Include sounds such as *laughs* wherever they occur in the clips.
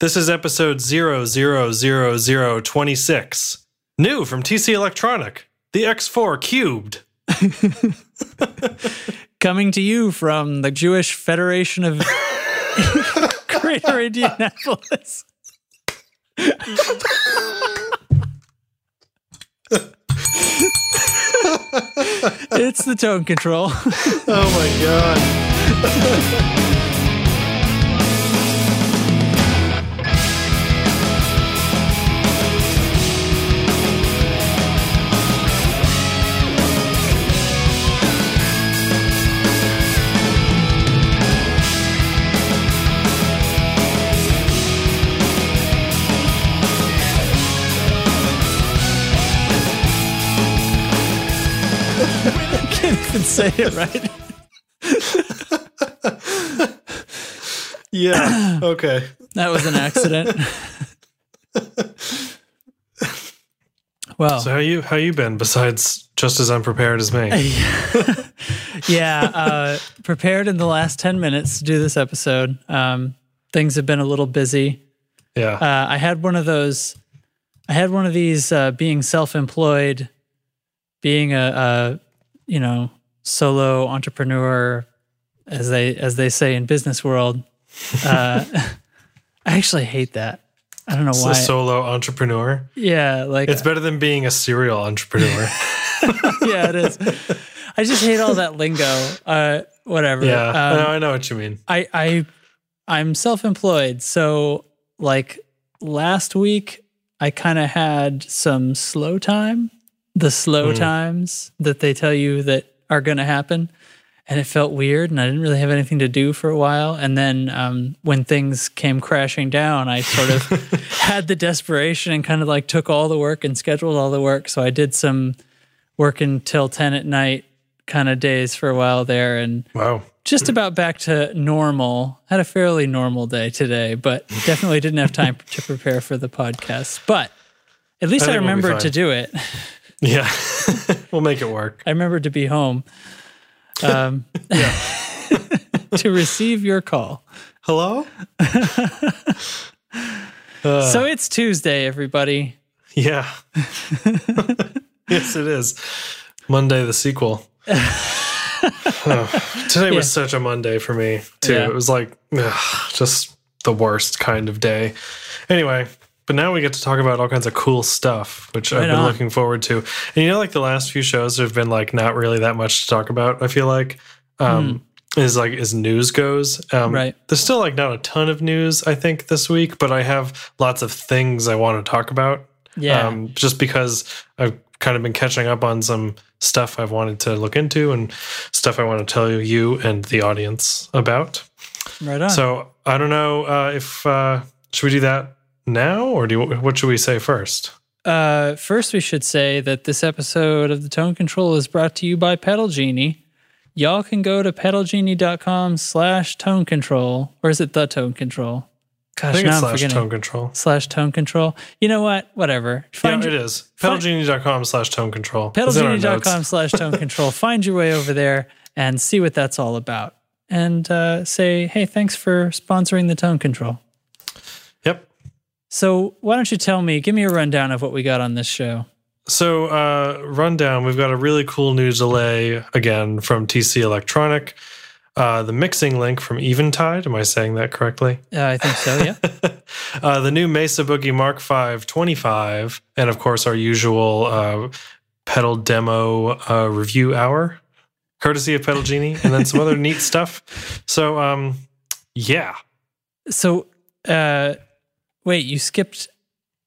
This is episode 000026. New from TC Electronic, the X4 cubed. *laughs* Coming to you from the Jewish Federation of *laughs* Greater Indianapolis. *laughs* it's the tone control. Oh my god. Say it *laughs* right. Yeah. *clears throat* Okay. That was an accident. well, So how you how you been besides just as unprepared as me? *laughs* yeah, uh, prepared in the last 10 minutes to do this episode. Um, things have been a little busy. Yeah. Uh, I had one of those, I had one of these uh, being self employed, being a, a, you know, solo entrepreneur, as they, as they say in business world. Uh, *laughs* I actually hate that. I don't know It's why. a solo entrepreneur. yeah, like It's better than being a serial entrepreneur. *laughs* yeah, it is. I just hate all that lingo. Uh, whatever. yeah. Um, no, I know what you mean. I I I'm self-employed, so like last week I kind of had some slow time, the slow times that they tell you that are going to happen, and it felt weird, and I didn't really have anything to do for a while. And then um, when things came crashing down, I sort of *laughs* had the desperation and kind of like took all the work and scheduled all the work. So I did some work until ten at night kind of days for a while there, and Wow. just about back to normal. Had a fairly normal day today, but *laughs* definitely didn't have time to prepare for the podcast. But at least I I, think we'll remembered to do it. Yeah. *laughs* *laughs* we'll make it work. I remember to be home um, *laughs* yeah. *laughs* to receive your call. Hello? Uh. so it's Tuesday, everybody. Yeah. yes, it is. Monday, the sequel. Oh, today Yeah. was such a Monday for me, too. Yeah. It was like ugh, just the worst kind of day. Anyway, but now we get to talk about all kinds of cool stuff, which I've been on. looking forward to. And you know, like the last few shows have been like not really that much to talk about, I feel like. Um, Is like as news goes, um. Right. There's still like not a ton of news, I think, this week, but I have lots of things I want to talk about Yeah. um, just because I've kind of been catching up on some stuff I've wanted to look into and stuff I want to tell you and the audience about. right on. So I don't know uh, if uh, should we do that now or do you, what should we say first? Uh, first, we should say that this episode of the Tone Control is brought to you by Pedal Genie. Y'all can go to pedalgenie.com slash tone control. Or is it the tone control? I Gosh, think now it's I'm slash forgetting. tone control. slash tone control. You know what? Whatever. Find yeah, your- it is. Pedalgenie.com slash tone control. It's in our pedalgenie.com slash tone control. *laughs* Find your way over there and see what that's all about. And uh, say, hey, thanks for sponsoring the tone control. So why don't you tell me, give me a rundown of what we got on this show. So, uh, rundown, we've got a really cool new delay again from TC Electronic. Uh, the mixing link from Eventide. Am I saying that correctly? Uh, I think so, yeah. *laughs* uh, the new Mesa Boogie Mark V 25, and of course, our usual uh, pedal demo uh, review hour, courtesy of Pedal Genie, and then some other *laughs* neat stuff. So, um, yeah. So, uh, wait, you skipped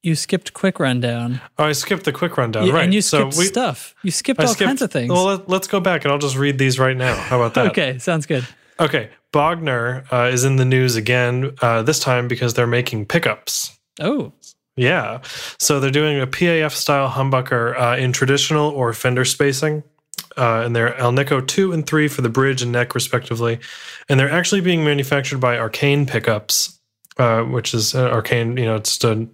you skipped quick rundown, Oh, I skipped the quick rundown. Yeah, right. and you so skipped we, stuff. You skipped I all skipped- kinds of things. Well, let, let's go back and I'll just read these right now. How about that? *laughs* okay, sounds good. Okay. Bogner uh, is in the news again, uh, this time because they're making pickups. Oh, Yeah. So they're doing a PAF style humbucker uh, in traditional or fender spacing. Uh, and they're El Alnico 2 and 3 for the bridge and neck, respectively. And they're actually being manufactured by Arcane Pickups, uh, which is uh, Arcane, you know, it's just a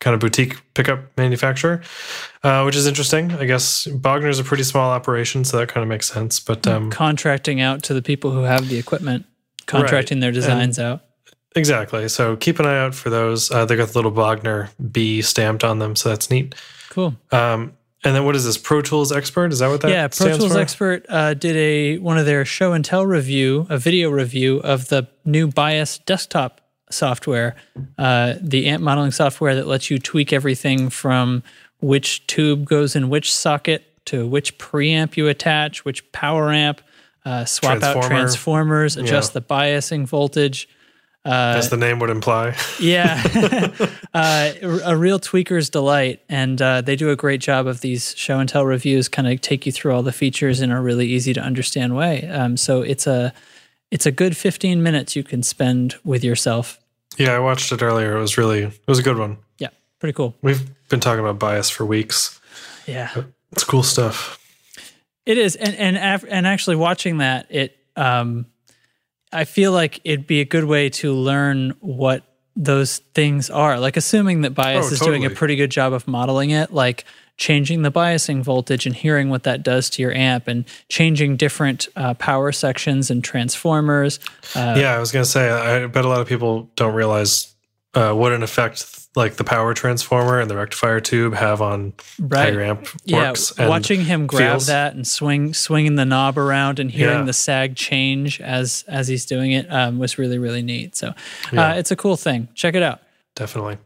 kind of boutique pickup manufacturer, uh, which is interesting. I guess Bogner's a pretty small operation, so that kind of makes sense. But um, contracting out to the people who have the equipment, contracting their designs out. exactly. So keep an eye out for those. Uh, they got the little Bogner B stamped on them, so that's neat. Cool. Um, and then what is this? Pro Tools Expert? Is that what that? yeah, Pro Tools for? Expert uh, did a one of their show and tell review, a video review of the new Bias desktop software, uh, the amp modeling software that lets you tweak everything from which tube goes in which socket to which preamp you attach, which power amp, uh, swap out transformers, adjust Yeah. the biasing voltage. Uh, as the name would imply. *laughs* Yeah, *laughs* uh, a real tweaker's delight, and uh, they do a great job of these show and tell reviews. Kind of take you through all the features in a really easy to understand way. Um, so it's a it's a good fifteen minutes you can spend with yourself. yeah, I watched it earlier. It was really, it was a good one. Yeah, pretty cool. We've been talking about bias for weeks. Yeah, It's cool stuff. it is, and and af- and actually watching that, it um, I feel like it'd be a good way to learn what those things are. Like assuming that bias Oh, is doing a pretty good job of modeling it, like changing the biasing voltage and hearing what that does to your amp, and changing different uh, power sections and transformers. Uh, yeah, I was gonna say. I bet a lot of people don't realize uh, what an effect like the power transformer and the rectifier tube have on how Right. your amp Yeah, works. and watching him grab feels. that and swing, swinging the knob around and hearing Yeah. the sag change as as he's doing it um, was really really neat. So, Yeah. uh, it's a cool thing. Check it out. definitely.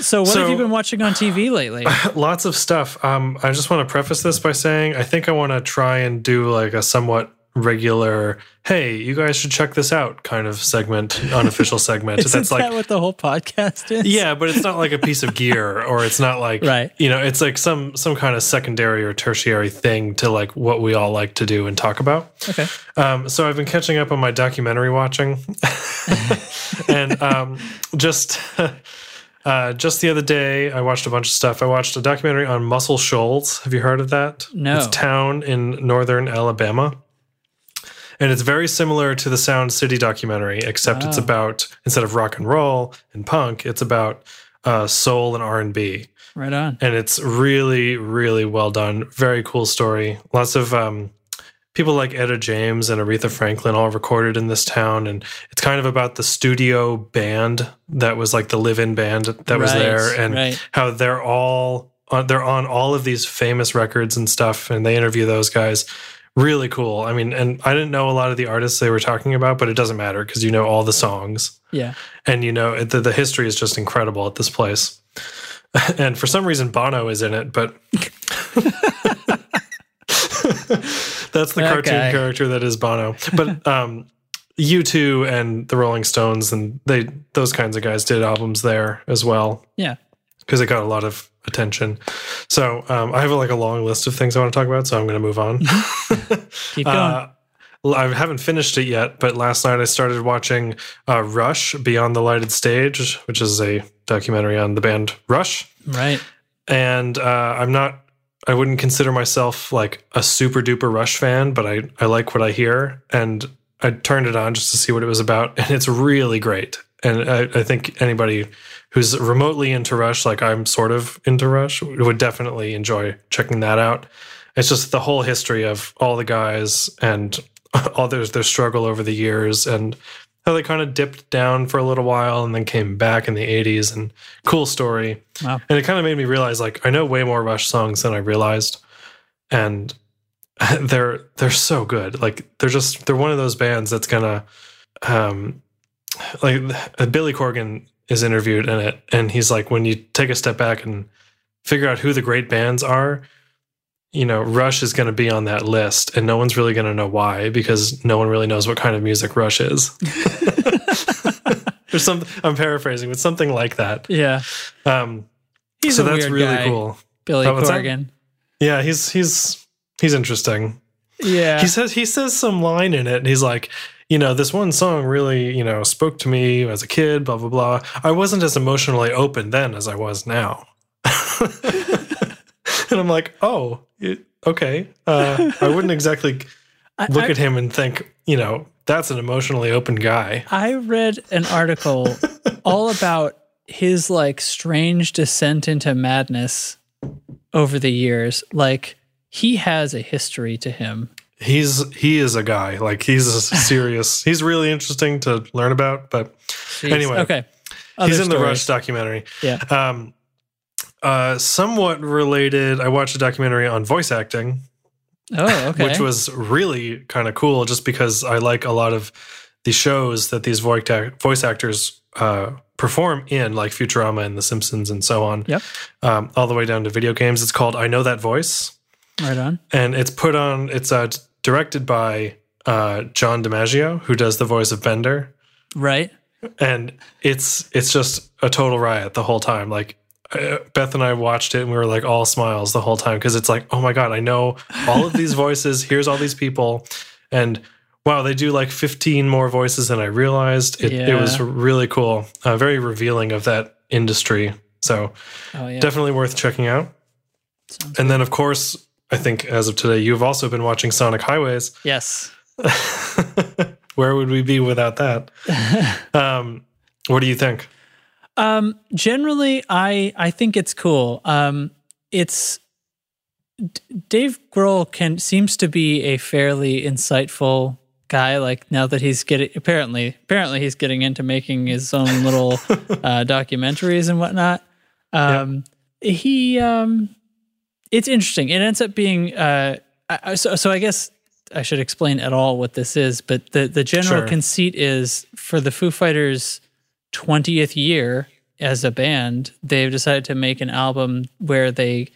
So, what have you been watching on TV lately? *laughs* Lots of stuff. Um, I just want to preface this by saying I think I want to try and do like a somewhat regular, hey, you guys should check this out kind of segment, *laughs* unofficial segment. Isn't that's like that what the whole podcast is? Yeah, but it's not like a piece of gear *laughs* or it's not like Right. you know, it's like some some kind of secondary or tertiary thing to like what we all like to do and talk about. Okay. Um, so I've been catching up on my documentary watching, and um, just uh, just the other day I watched a bunch of stuff. I watched a documentary on Muscle Shoals. Have you heard of that? No. It's a town in northern Alabama. And it's very similar to the Sound City documentary, except it's about instead of rock and roll and punk, it's about uh, soul and R and B Right on. and it's really really well done very cool story lots of um, people like etta james and aretha franklin all recorded in this town and it's kind of about the studio band that was like the live-in band that was Right, there and right. how they're all on, they're on all of these famous records and stuff and they interview those guys really cool i mean and i didn't know a lot of the artists they were talking about but it doesn't matter because you know all the songs Yeah. and you know the, the history is just incredible at this place *laughs* and for some reason bono is in it but *laughs* *laughs* that's the cartoon character that is bono but *laughs* um u2 and the rolling stones and they those kinds of guys did albums there as well Yeah. because it got a lot of attention so um, i have like a long list of things i want to talk about so i'm going to move on *laughs* *laughs* Keep going. uh, I haven't finished it yet, but last night I started watching uh, Rush Beyond the Lighted Stage, which is a documentary on the band Rush. right. And uh, I'm not, I wouldn't consider myself like a super duper Rush fan, but I, I like what I hear. And I turned it on just to see what it was about. And it's really great. And I, I think anybody who's remotely into Rush, like I'm sort of into Rush, would definitely enjoy checking that out. It's just the whole history of all the guys and *laughs* all their their struggle over the years and how they kind of dipped down for a little while and then came back in the 80s and cool story. Wow. And it kind of made me realize like I know way more Rush songs than I realized. And *laughs* they're they're so good. Like they're just they're one of those bands that's gonna um like Billy Corgan is interviewed in it and he's like when you take a step back and figure out who the great bands are, you know, Rush is going to be on that list and no one's really going to know why because no one really knows what kind of music Rush is. *laughs* There's some I'm paraphrasing, but something like that. Yeah. Um He's so a that's weird really guy, cool. Billy Oh? Corgan. Yeah, he's he's he's interesting. Yeah. He says he says some line in it and he's like, you know, this one song really, you know, spoke to me as a kid, blah blah blah. I wasn't as emotionally open then as I was now. *laughs* *laughs* and I'm like, "Oh, it, okay. Uh, I wouldn't exactly look I- at him and think, you know, that's an emotionally open guy." I read an article *laughs* all about his like strange descent into madness over the years. Like he has a history to him. he's he is a guy. Like he's a *laughs* serious. he's really interesting to learn about. But Jeez. Anyway, okay. he's Other in the. Rush documentary. Yeah. Um, uh, somewhat related. I watched a documentary on voice acting, Oh, okay. which was really kind of cool, just because I like a lot of the shows that these voice act- voice actors uh, perform in, like Futurama and The Simpsons and so on. Yep. Um, all the way down to video games. It's called I Know That Voice. right on. and it's put on it's uh, directed by uh, John DiMaggio who does the voice of Bender Right. and it's it's just a total riot the whole time like Beth and I watched it and we were like all smiles the whole time because it's like oh my god I know all of these *laughs* voices. Here's all these people. And wow they do like 15 more voices than I realized. It, it was really cool. Uh, very revealing of that industry. So Oh yeah. definitely worth checking out. Sounds and then of course I think as of today you've also been watching Sonic Highways. Yes. *laughs* Where would we be without that? *laughs* um, what do you think? Um, generally, I I think it's cool. Um, it's D- Dave Grohl can seems to be a fairly insightful guy. Like now that he's getting apparently apparently he's getting into making his own little *laughs* uh, documentaries and whatnot. Um, He um, it's interesting. It ends up being uh, I- so so. I guess I should explain at all what this is, but the the general Sure. conceit is for the Foo Fighters 20th year as a band, they've decided to make an album where they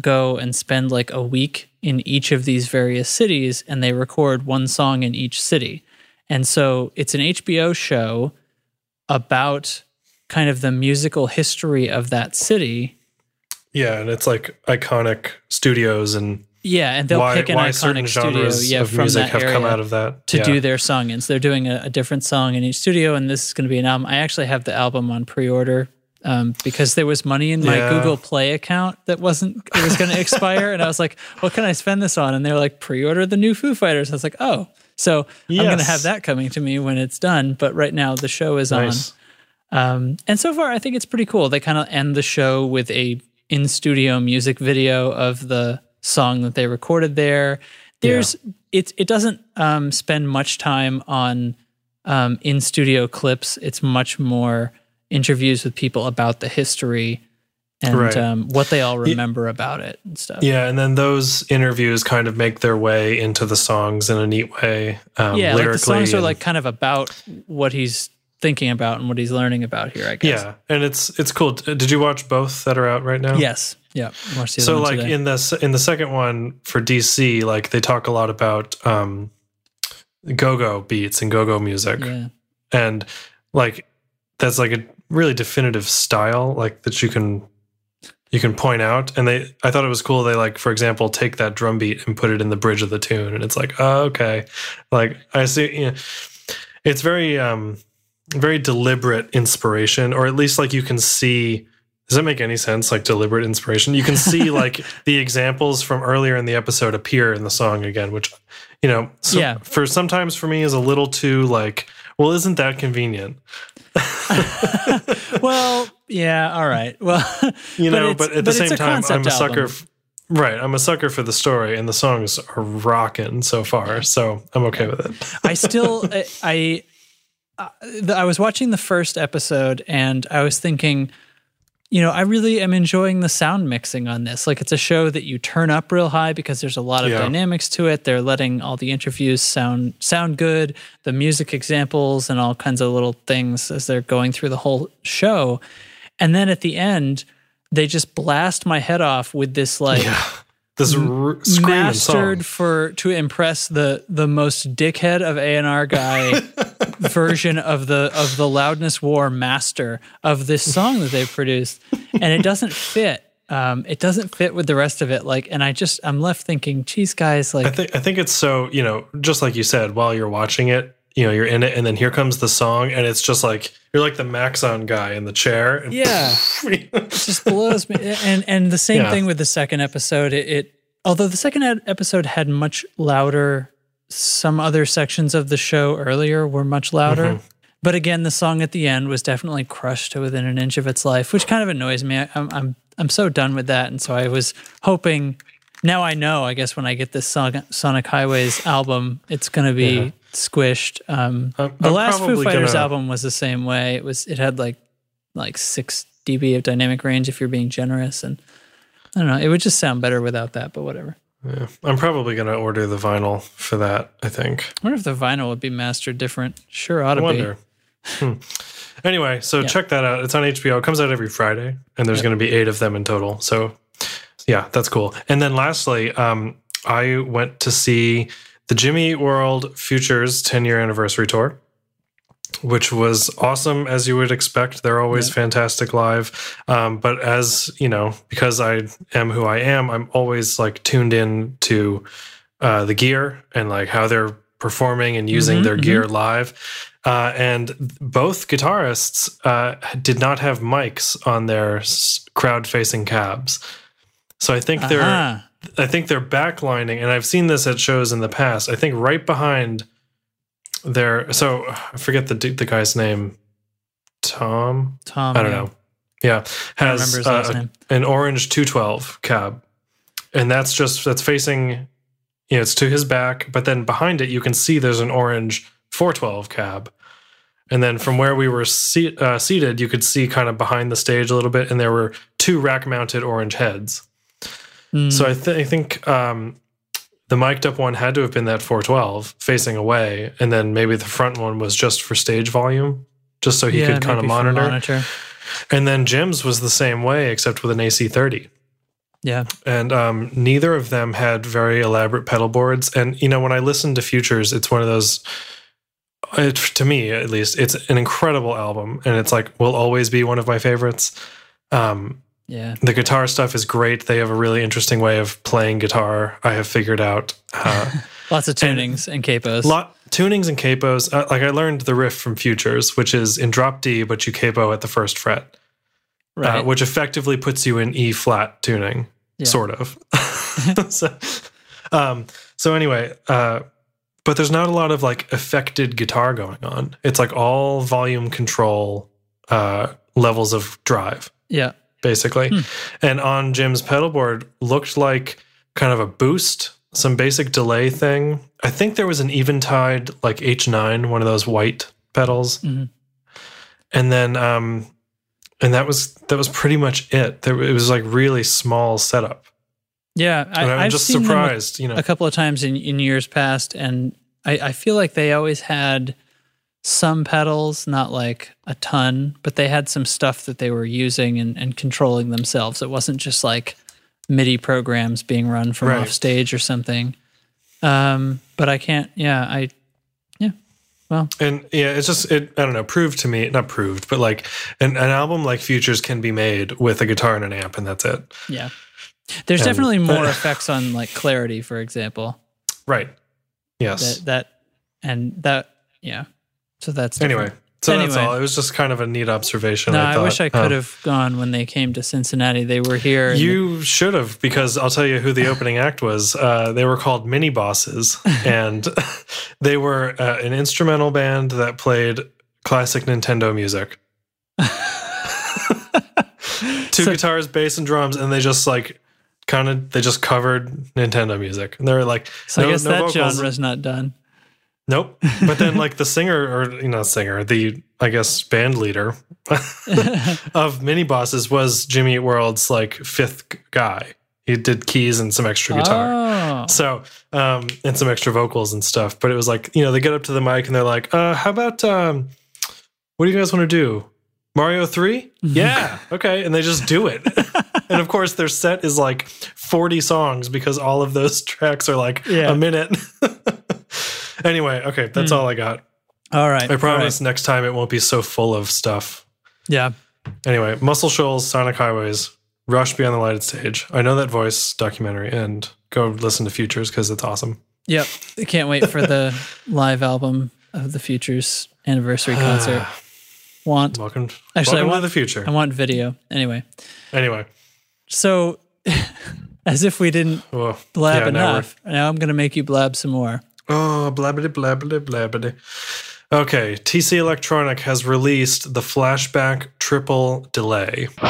go and spend like a week in each of these various cities and they record one song in each city. And so it's an HBO show about kind of the musical history of that city. Yeah, and it's like iconic studios and Yeah, and they'll why, pick an iconic studio yeah, from music that have area. come out of that to Yeah. do their song in. So they're doing a, a different song in each studio, and this is going to be an album. I actually have the album on pre-order um, because there was money in my Yeah. Google Play account that wasn't it was going to expire, and I was like, "What can I spend this on?" And they're like, "Pre-order the new Foo Fighters." I was like, "Oh." So I'm going to have that coming to me when it's done. But right now the show is Nice. on, um, and so far I think it's pretty cool. They kind of end the show with a in studio music video of the song that they recorded there. There's it it doesn't um, spend much time on um, in studio clips. It's much more interviews with people about the history and Right. um, what they all remember about it and stuff. Yeah, and then those interviews kind of make their way into the songs in a neat way. Um, yeah, like lyrically the songs are like kind of about what he's thinking about and what he's learning about here. I guess. yeah, and it's it's cool. Did you watch both that are out right now? Yes. Yeah. So like today. in the s- in the second one for DC, like they talk a lot about um, go-go beats and go-go music. yeah. and like that's like a really definitive style like that you can you can point out and they i thought it was cool they like for example take that drum beat and put it in the bridge of the tune and it's like oh okay like i see you know, it's very um very deliberate inspiration or at least like you can see does that make any sense like deliberate inspiration you can see *laughs* like the examples from earlier in the episode appear in the song again which you know so Yeah. for sometimes for me is a little too like well isn't that convenient *laughs* well, yeah. All right. Well, *laughs* you But know it's- but at the but it's same time i'm a sucker f- right i'm a sucker for the story and the songs are rocking so far so i'm okay with it I still I, I uh, I was watching the first episode and I was thinking, you know, I really am enjoying the sound mixing on this. Like it's a show that you turn up real high because there's a lot of Yeah. dynamics to it. They're letting all the interviews sound sound good, the music examples and all kinds of little things as they're going through the whole show. And then at the end, they just blast my head off with this like this r- mastered song for to impress the the most dickhead of A and R guy *laughs* version of the of the loudness war master of this song that they've produced, and it doesn't fit. Um, it doesn't fit with the rest of it. Like, and I just I'm left thinking, geez, guys, like I think I think it's so you know just like you said while you're watching it you know you're in it and then here comes the song and it's just like you're like the Maxell guy in the chair and yeah, *laughs* it just blows me. And and the same Yeah. thing with the second episode. It, it although the second episode had much louder, some other sections of the show earlier were much louder. Mm-hmm. But again, the song at the end was definitely crushed to within an inch of its life, which kind of annoys me. I, I'm I'm I'm so done with that, and so I was hoping now I know. I guess when I get this Sonic, Sonic Highways album, it's going to be Yeah. squished. Um, I'm- the I'm last Foo Fighters gonna- album was the same way. It was it had like like six dB of dynamic range if you're being generous, and I don't know. It would just sound better without that, but whatever. Yeah, I'm probably going to order the vinyl for that. I think. I wonder if the vinyl would be mastered different. Sure, ought I to wonder. Hmm. Anyway, so check that out. It's on HBO. It comes out every Friday, and there's going to be eight of them in total. So, yeah, that's cool. And then lastly, um, I went to see the Jimmy World Futures 10 year anniversary tour, which was awesome as you would expect. They're always Yeah. fantastic live. Um, but as you know, because I am who I am, I'm always like tuned in to uh, the gear and like how they're performing and using Mhm, their mhm. gear live. Uh, and both guitarists uh, did not have mics on their crowd facing cabs. So I think they're I think they're backlining, and I've seen this at shows in the past. I think right behind their so I forget the the guy's name, Tom. Tom. I don't yeah. know. Yeah, has uh, an orange 212 cab, and that's just that's facing, you know, it's to his back. But then behind it, you can see there's an orange 412 cab, and then from where we were seat, uh, seated, you could see kind of behind the stage a little bit, and there were two rack-mounted orange heads. Mm, So I, th- I think um, the mic'd up one had to have been that 412 facing away, and then maybe the front one was just for stage volume, just so he yeah, could kind of monitor. monitor. And then Jim's was the same way, except with an AC30. Yeah. And um, neither of them had very elaborate pedal boards. And you know, when I listen to Futures, it's one of those. It, to me, at least, it's an incredible album, and it's like will always be one of my favorites. Um, Yeah. the guitar stuff is great. They have a really interesting way of playing guitar. I have figured out. Uh, *laughs* Lots of tunings and, capos. lot tunings and capos. Uh, like I learned the riff from Futures, which is in drop D, but you capo at the first fret, right. uh, which effectively puts you in E flat tuning, Yeah. sort of. *laughs* so, um, so anyway, uh, but there's not a lot of like affected guitar going on. It's like all volume control uh, levels of drive yeah. Basically. Hmm. And on Jim's pedal board looked like kind of a boost, some basic delay thing. I think there was an Eventide like H9, one of those white pedals. Mhm. And then um and that was that was pretty much it. There it was like really small setup. Yeah. I, I've just seen them a- surprised, you know. a couple of times in, in years past, and I, I feel like they always had some pedals, not like a ton, but they had some stuff that they were using and, and controlling themselves. It wasn't just like MIDI programs being run from Right. off stage or something. Um, but I can't. Yeah, I. Yeah. Well, And yeah, it's just it. I don't know. Proved to me, not proved, but like an, an album like Futures can be made with a guitar and an amp, and that's it. yeah. There's And- definitely more *laughs* effects on like clarity, for example. Right. Yes. That that and that. Yeah. So that's Anyway, different. so that's Anyway. all. It was just kind of a neat observation. No, I, I, wish I could have gone when they came to Cincinnati. They were here. You should have, because I'll tell you who the opening act was. Uh, they were called Mini Bosses, *laughs* and *laughs* they were uh, an instrumental band that played classic Nintendo music. *laughs* Two So- guitars, bass, and drums, and they just like kind of they just covered Nintendo music, and they were like, so no, I guess no that vocals. genre's not done. Nope. But then like the singer or you know singer, the I guess band leader *laughs* of Mini Bosses was Jimmy Eat World's like fifth guy. He did keys and some extra guitar. Oh, So, um, and some extra vocals and stuff. But it was like, you know, they get up to the mic and they're like, uh, how about, um, what do you guys want to do? Mario 3? Yeah. Okay. And they just do it. *laughs* and of course, their set is like 40 songs because all of those *laughs* tracks are like Yeah. a minute. Anyway, okay. That's Hmm. all I got. all right. I promise right. next time it won't be so full of stuff. Yeah. Anyway, Muscle Shoals, Sonic Highways, Rush Beyond the Lighted Stage. I know that voice documentary and go listen to Futures because it's awesome. Yep. I can't wait for the *laughs* live album of the Futures anniversary concert. Want Welcome, Actually, I want- the future. I want video. Anyway. anyway, So *laughs* as if we didn't well, blab yeah, now enough, now I'm gonna make you blab some more. Oh, blabbity blabbity blabbity. Okay, TC Electronic has released the flashback triple delay. *laughs*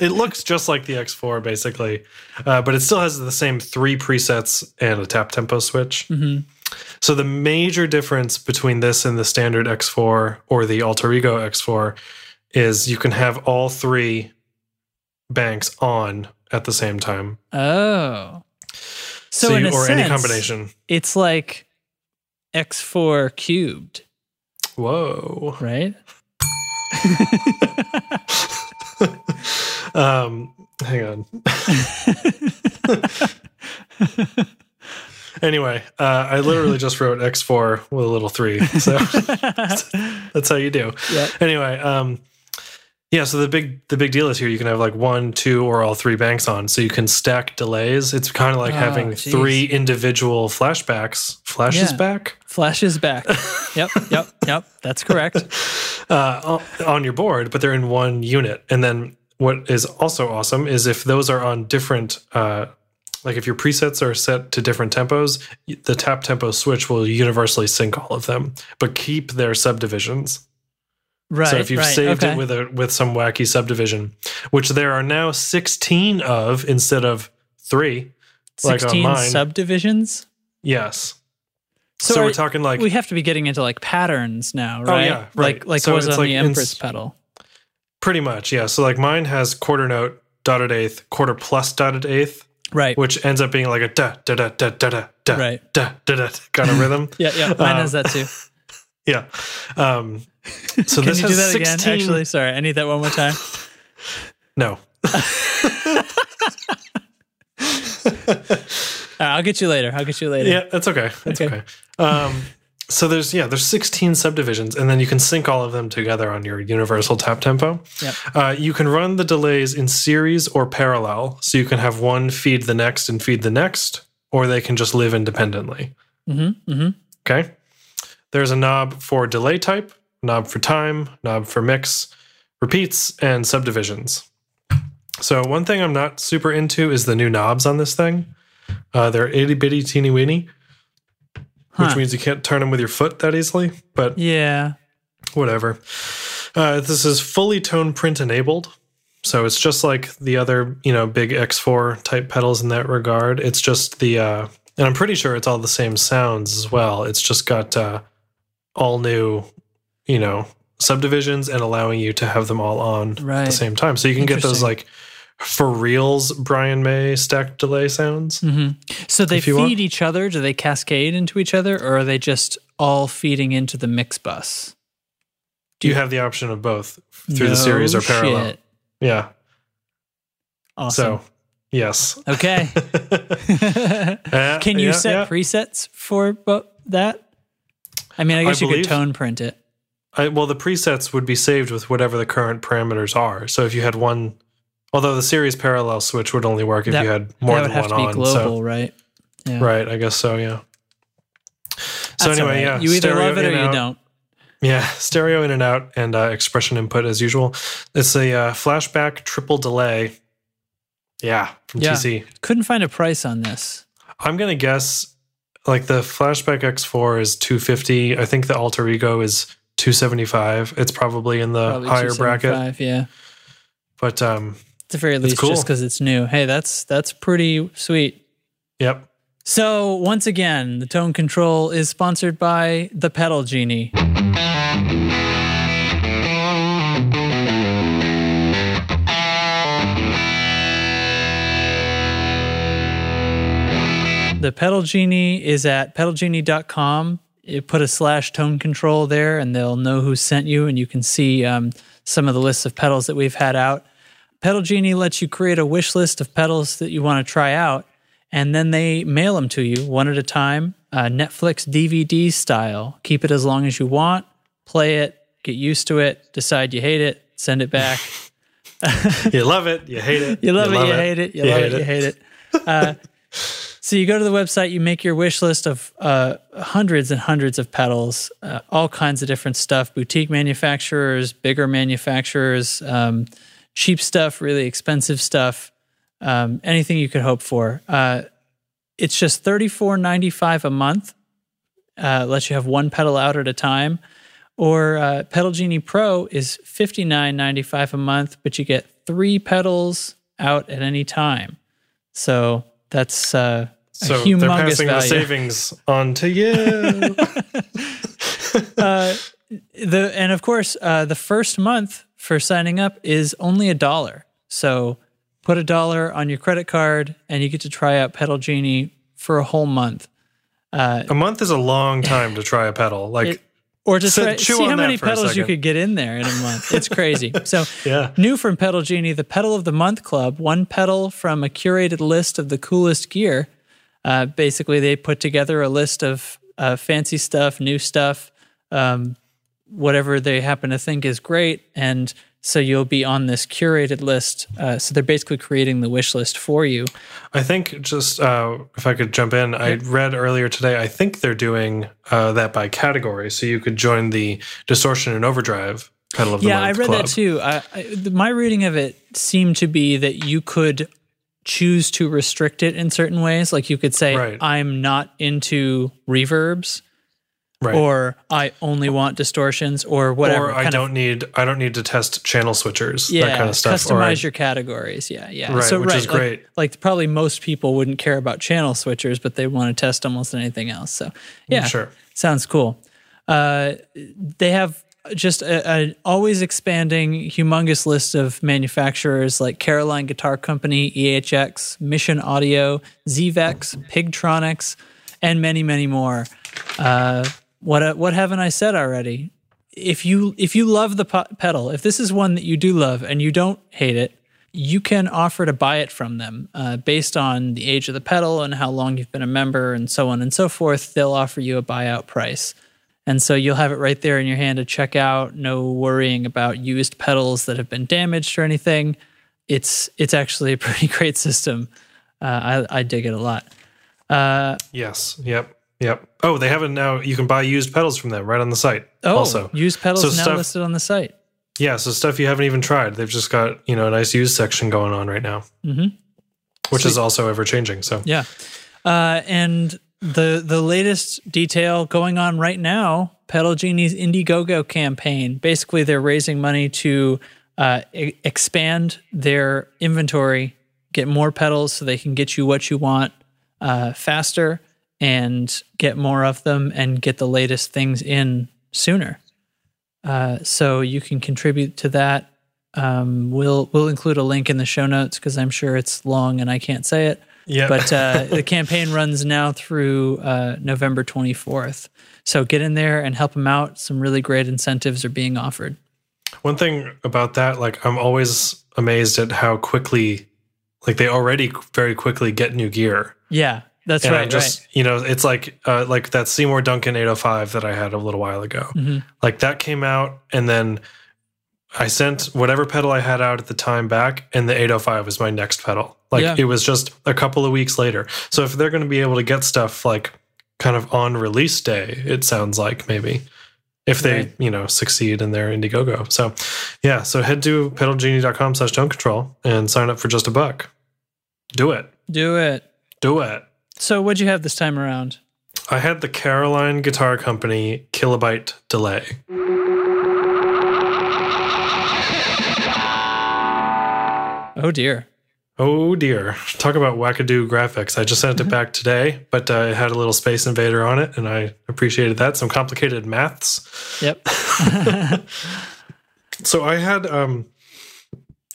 it looks just like the X4 basically, uh, but it still has the same three presets and a tap tempo switch. hmm So the major difference between this and the standard X4 or the Alter Ego X4 is you can have all three banks on at the same time. Oh. So, in you- a or sense, any combination. it's like X4 cubed, Whoa. right? *laughs* Um, hang on. *laughs* anyway, uh, I literally just wrote X4 with a little three. So *laughs* that's how you do. Yeah. Anyway, um, yeah. So the big the big deal is here you can have like one, two, or all three banks on, so you can stack delays. It's kind of like Oh, having geez. three individual flashbacks. Flashes Yeah. back Flashes back. *laughs* yep, yep, yep. That's correct. *laughs* uh, on- on your board, but they're in one unit. And then what is also awesome is if those are on different. Uh, like if your presets are set to different tempos, the tap tempo switch will universally sync all of them, but keep their subdivisions. Right. so if you've right, saved okay. it with a with some wacky subdivision, which there are now 16 of instead of 3, like on 16 mine. subdivisions. yes. So, So, are- we're talking like we have to be getting into like patterns now, right? yeah, right. Like like So was on like the Empress pedal. pretty much, yeah. So like mine has quarter note, dotted eighth, quarter plus dotted eighth, Right. which ends up being like a da da da da da da da Right. da da da kind of *laughs* rhythm. yeah, yeah. Mine um, has that too. *laughs* Yeah. Um so Can this you do that 16 again? Actually, sorry. I need that one more time. *laughs* No. *laughs* Right, I'll get you later. I'll get you later. Yeah, that's okay. That's Okay. okay. Um, so there's yeah, there's 16 subdivisions, and then you can sync all of them together on your universal tap tempo. Yep. Uh, you can run the delays in series or parallel, so you can have one feed the next and feed the next, or they can just live independently. Mm-hmm. Mm-hmm. Okay. There's a knob for delay type, knob for time, knob for mix, repeats, and subdivisions. So one thing I'm not super into is the new knobs on this thing. Uh, they're itty bitty teeny weeny, which means you can't turn them with your foot that easily. But Yeah. whatever. Uh, this is fully tone print enabled. So it's just like the other, you know, big X4 type pedals in that regard. It's just the, uh, and I'm pretty sure it's all the same sounds as well. It's just got uh, all new, you know, subdivisions and allowing you to have them all on at the same time. So you can get those like for reals Brian May stacked delay sounds. hmm So they feed want. each other? Do they cascade into each other, or are they just all feeding into the mix bus? Do you have the option of both through the series or parallel? shit. Yeah. Awesome. So, yes. okay. *laughs* Can you yeah, set yeah. presets for that? I mean, I guess you believe- could tone print it. I, well, the presets would be saved with whatever the current parameters are. So if you had one, although the series parallel switch would only work if That- you had more that would than have one to be on. global, So, right? Yeah. right, I guess so. Yeah. So That's anyway, right. yeah, You either love it or you out. don't. Yeah, *laughs* stereo in and out, and uh, expression input as usual. It's a uh, flashback triple delay. Yeah, from Yeah. TC. Couldn't find a price on this. I'm gonna guess like the flashback X4 is 250. I think the Alter Ego is 275. It's probably in the Probably higher bracket. Yeah. But um, At the very least, cool. just because it's new. Hey, that's that's pretty sweet. yep. So once again, the tone control is sponsored by the Pedal Genie. The Pedal Genie is at pedalgenie.com. You put a slash tone control there, and they'll know who sent you, and you can see um, some of the lists of pedals that we've had out. Pedal Genie lets you create a wish list of pedals that you want to try out, and then they mail them to you one at a time, uh, Netflix DVD style. Keep it as long as you want, play it, get used to it, decide you hate it, send it back. *laughs* *laughs* You love it. You hate it. You love it, you hate it, you love it, you hate it. *laughs* Uh, so you go to the website, you make your wish list of uh, hundreds and hundreds of pedals, uh, all kinds of different stuff, boutique manufacturers, bigger manufacturers, um, cheap stuff, really expensive stuff, um, anything you could hope for. Uh, it's just thirty four ninety five a month. Uh, lets you have one pedal out at a time. Or uh, Pedal Genie Pro is fifty nine ninety five a month, but you get three pedals out at any time. So that's uh, a So they're passing the savings on to you. *laughs* uh, the and of course uh, the first month for signing up is only a dollar. So put a dollar on your credit card and you get to try out Pedal Genie for a whole month. a month is a long time to try a pedal. Like, It- Or to So try, chew see how many pedals you could get in there in a month. It's crazy. *laughs* so yeah. New from Pedal Genie, the Pedal of the Month Club, one pedal from a curated list of the coolest gear. Uh, basically, they put together a list of uh, fancy stuff, new stuff, um, whatever they happen to think is great. And so you'll be on this curated list. Uh, so they're basically creating the wish list for you. I think just uh, if I could jump in, I read earlier today. I think they're doing uh, that by category, so you could join the distortion and overdrive pedal of the club. yeah, month I read club. that too. I, I, my reading of it seemed to be that you could choose to restrict it in certain ways. Like you could say, Right. I'm not into reverbs, Right. or I only want distortions, or whatever. or I don't Of, need I don't need to test channel switchers, yeah, that kind of stuff. customize or I- your categories. Yeah, yeah. Right, which is like- great. Like, probably most people wouldn't care about channel switchers, but they want to test almost anything else. So yeah, Sure. sounds cool. Uh, they have just an always expanding, humongous list of manufacturers like Caroline Guitar Company, EHX, Mission Audio, Zvex, Pigtronics, and many, many more. Uh, what what haven't I said already? If you if you love the pedal, if this is one that you do love and you don't hate it, you can offer to buy it from them uh, based on the age of the pedal and how long you've been a member and so on and so forth. They'll offer you a buyout price. And so you'll have it right there in your hand to check out. No worrying about used pedals that have been damaged or anything. It's it's actually a *laughs* pretty great system. Uh, I, I dig it a lot. Uh, Yes. Yep. Yep. Oh, they have it now. You can buy used pedals from them right on the site. oh, also, used pedals So now stuff- listed on the site. yeah. So stuff you haven't even tried. They've just got you know a nice used section going on right now, Mhm. which is also ever changing. So Yeah. Uh, and the the latest detail going on right now, Pedal Genie's Indiegogo campaign. Basically, they're raising money to uh, e- expand their inventory, get more pedals so they can get you what you want uh, faster and get more of them and get the latest things in sooner. Uh, so you can contribute to that. Um, we'll we'll include a link in the show notes because I'm sure it's long and I can't say it yeah. but uh, the campaign runs now through uh, November 24th. So get in there and help them out. Some really great incentives are being offered. One thing about that, like I'm always amazed at how quickly, like they already very quickly get new gear. Yeah, that's and right. I'm just, you know, it's like uh, like that Seymour Duncan 805 that I had a little while ago. right. Mhm. Like that came out, and then I sent whatever pedal I had out at the time back, and the 805 was my next pedal. Like Yeah. it was just a couple of weeks later. So if they're going to be able to get stuff like kind of on release day, it sounds like maybe if they Right. you know succeed in their Indiegogo. So yeah, so head to pedalgenie.com slash tone control and sign up for just a buck. Do it. Do it. Do it. So what'd you have this time around? I had the Caroline Guitar Company kilobyte delay. Oh dear. Oh dear. Talk about wackadoo graphics. I just sent it back today, but uh, it had a little Space Invader on it, and I appreciated that. Some complicated maths. Yep. *laughs* So I had um,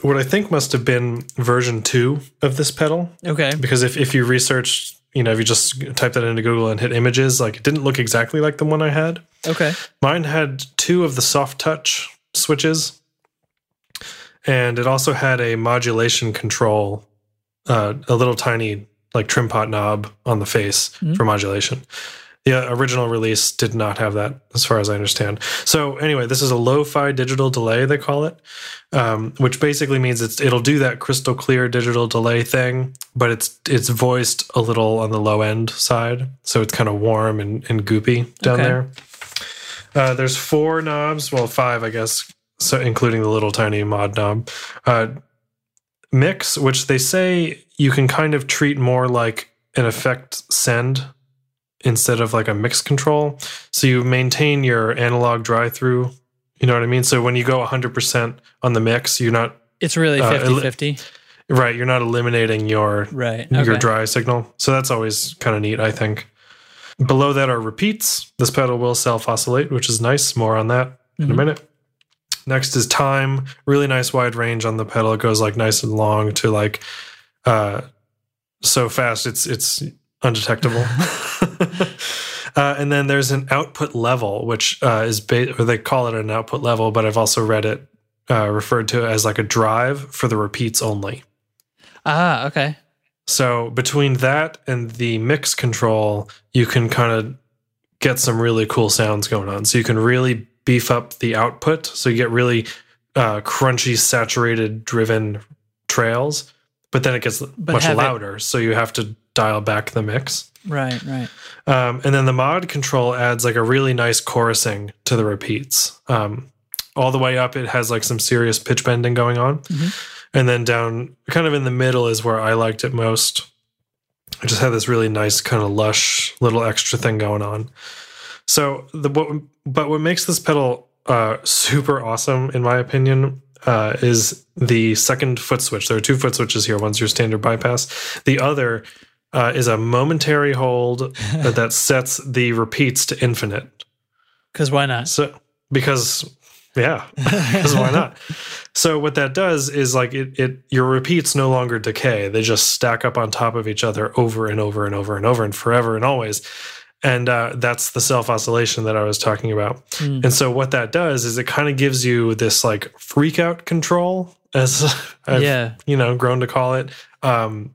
what I think must have been version two of this pedal, Okay. because if, if you researched, you know, if you just type that into Google and hit images, like it didn't look exactly like the one I had. Okay. Mine had two of the soft touch switches, and it also had a modulation control, uh, a little tiny like trim pot knob on the face Mhm. for modulation. The uh, original release did not have that, as far as I understand. So anyway, this is a lo-fi digital delay they call it, um, which basically means it's it'll do that crystal clear digital delay thing, but it's it's voiced a little on the low end side, so it's kind of warm and, and goopy down Okay. there. Uh, there's four knobs, well, five, I guess, so including the little tiny mod knob. Uh, mix, which they say you can kind of treat more like an effect send instead of like a mix control. So you maintain your analog dry through. You know what I mean? So when you go 100% on the mix, you're not It's really Uh, 50 50. right. You're not eliminating your Right. your dry signal. So that's always kind of neat, I think. Below that are repeats. This pedal will self oscillate, which is nice. More on that in a Mhm. minute. Next is time. Really nice wide range on the pedal. It goes like nice and long to like uh so fast it's it's undetectable. *laughs* uh, and then there's an output level, which uh, is ba- or they call it an output level, but I've also read it uh, referred to as like a drive for the repeats only. Ah, okay. So between that and the mix control, you can kind of get some really cool sounds going on. So you can really beef up the output. So you get really uh, crunchy, saturated, driven trails. But then it gets But much have it- louder. So you have to dial back the mix. Right, right. Um, and then the mod control adds like a really nice chorusing to the repeats. Um, all the way up, it has like some serious pitch bending going on. Mhm. And then down kind of in the middle is where I liked it most. I just had this really nice kind of lush little extra thing going on. So the what, but what makes this pedal uh, super awesome, in my opinion, uh, is the second foot switch. There are two foot switches here. One's your standard bypass. The other uh, is a momentary hold *laughs* that sets the repeats to infinite. Because why not? So because yeah, *laughs* because why not? So what that does is like it, it your repeats no longer decay. They just stack up on top of each other over and over and over and over and forever and always. And uh, that's the self oscillation that I was talking about. Mm. And so what that does is it kind of gives you this like freak out control, as *laughs* I've yeah. you know grown to call it. Um,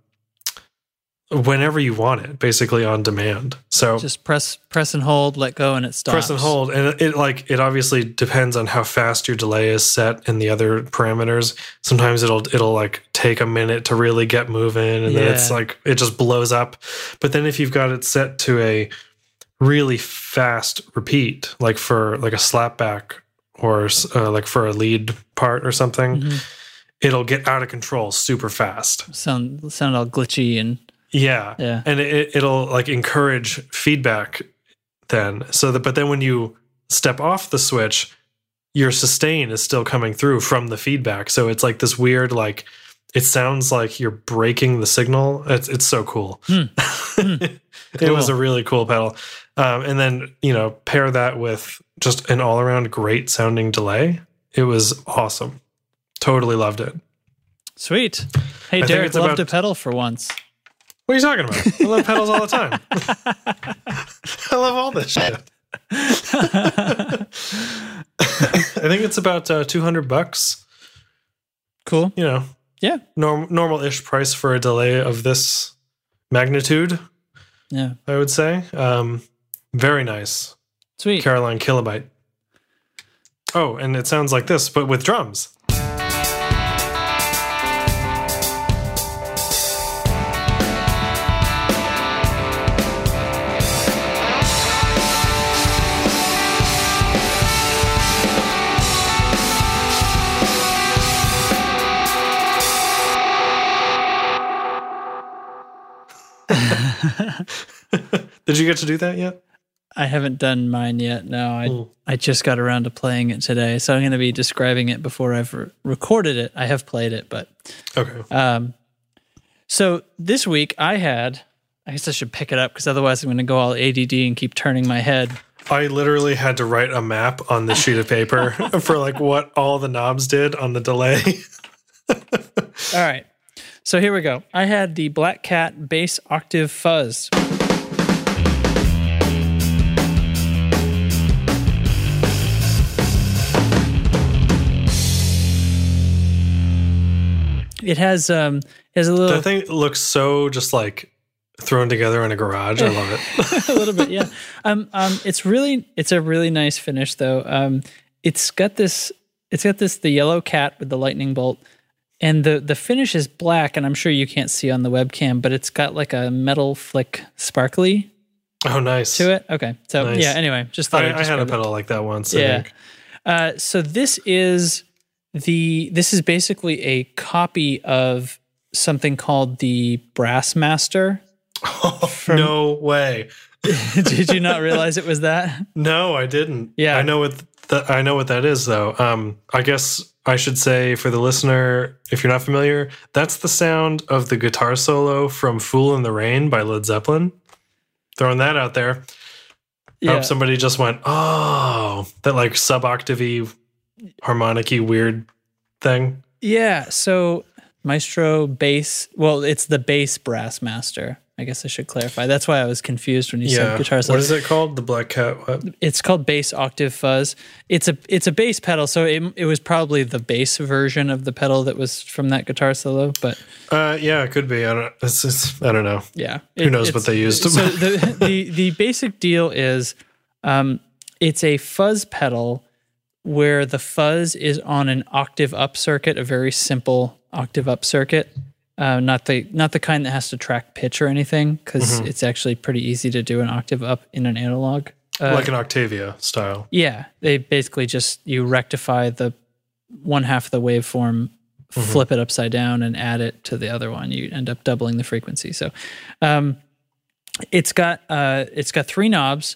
whenever you want it, basically on demand. So Just press press and hold, let go, and it stops. press and hold and it, it like it obviously depends on how fast your delay is set and the other parameters sometimes it'll it'll like take a minute to really get moving and then it's like it just blows up but then if you've got it set to a really fast repeat like for like a slapback or uh, like for a lead part or something Mhm. it'll get out of control super fast Sound sound all glitchy and yeah. Yeah. and it, it'll like encourage feedback then. So that but then when you step off the switch your sustain is still coming through from the feedback. So it's like this weird like it sounds like you're breaking the signal. It's, it's so cool. Hmm. *laughs* it was a really cool pedal. Um, and then you know pair that with just an all-around great sounding delay. It was awesome. Totally loved it. Sweet. Hey, think Derek it's loved about- a pedal for once. What are you talking about i love pedals all the time *laughs* i love all this shit *laughs* I think it's about uh, 200 bucks. cool. You know, Yeah. norm, normal-ish price for a delay of this magnitude, Yeah. I would say. Um, very nice. Sweet. Caroline Kilobyte. Oh, and it sounds like this, but with drums. *laughs* Did you get to do that yet? I haven't done mine yet. No, I Mm. I just got around to playing it today, so I'm going to be describing it before I've re- recorded it. I have played it, but Okay. um, so this week I had. I guess I should pick it up because otherwise I'm going to go all ADD and keep turning my head. I literally had to write a map on this sheet of paper *laughs* for like what all the knobs did on the delay. *laughs* All right. So here we go. I had the Black Cat bass octave fuzz. It has um it has a little That thing looks so just like thrown together in a garage. I love it. *laughs* a little bit, yeah. Um, um, it's really, it's a really nice finish, though. Um, it's got this, it's got this the yellow cat with the lightning bolt, and the the finish is black, and I'm sure you can't see on the webcam, but it's got like a metal flick sparkly Oh, nice. to it. Okay, so Nice. yeah. Anyway, just thought I, I had a describe it. pedal like that once. I Yeah. think. Uh, so this is the this is basically a copy of something called the Brassmaster. *laughs* Oh no way. *laughs* Did you not realize it was that? No, I didn't. Yeah. I know what th- I know what that is though. Um, I guess I should say for the listener, if you're not familiar, that's the sound of the guitar solo from Fool in the Rain by Led Zeppelin. Throwing that out there. I hope somebody just went, oh, that like sub octavey, harmonic weird thing. Yeah. So Maestro bass. Well, it's the bass brass master. I guess I should clarify. That's why I was confused when you Yeah. said guitar what solo. is it called? The Black Cat? What? It's called bass octave fuzz. It's a it's a bass pedal, so it, it was probably the bass version of the pedal that was from that guitar solo. But Uh, yeah, it could be. I don't. It's, it's, I don't know. yeah, Who knows what they used. so the, the the basic deal is, um, it's a fuzz pedal where the fuzz is on an octave up circuit, a very simple octave up circuit, uh, not the not the kind that has to track pitch or anything, because Mm-hmm. it's actually pretty easy to do an octave up in an analog. Uh, like an Octavia style. yeah, they basically just you rectify the one half of the waveform, flip it upside down, and add it to the other one. You end up doubling the frequency. So, um, it's got uh, it's got three knobs,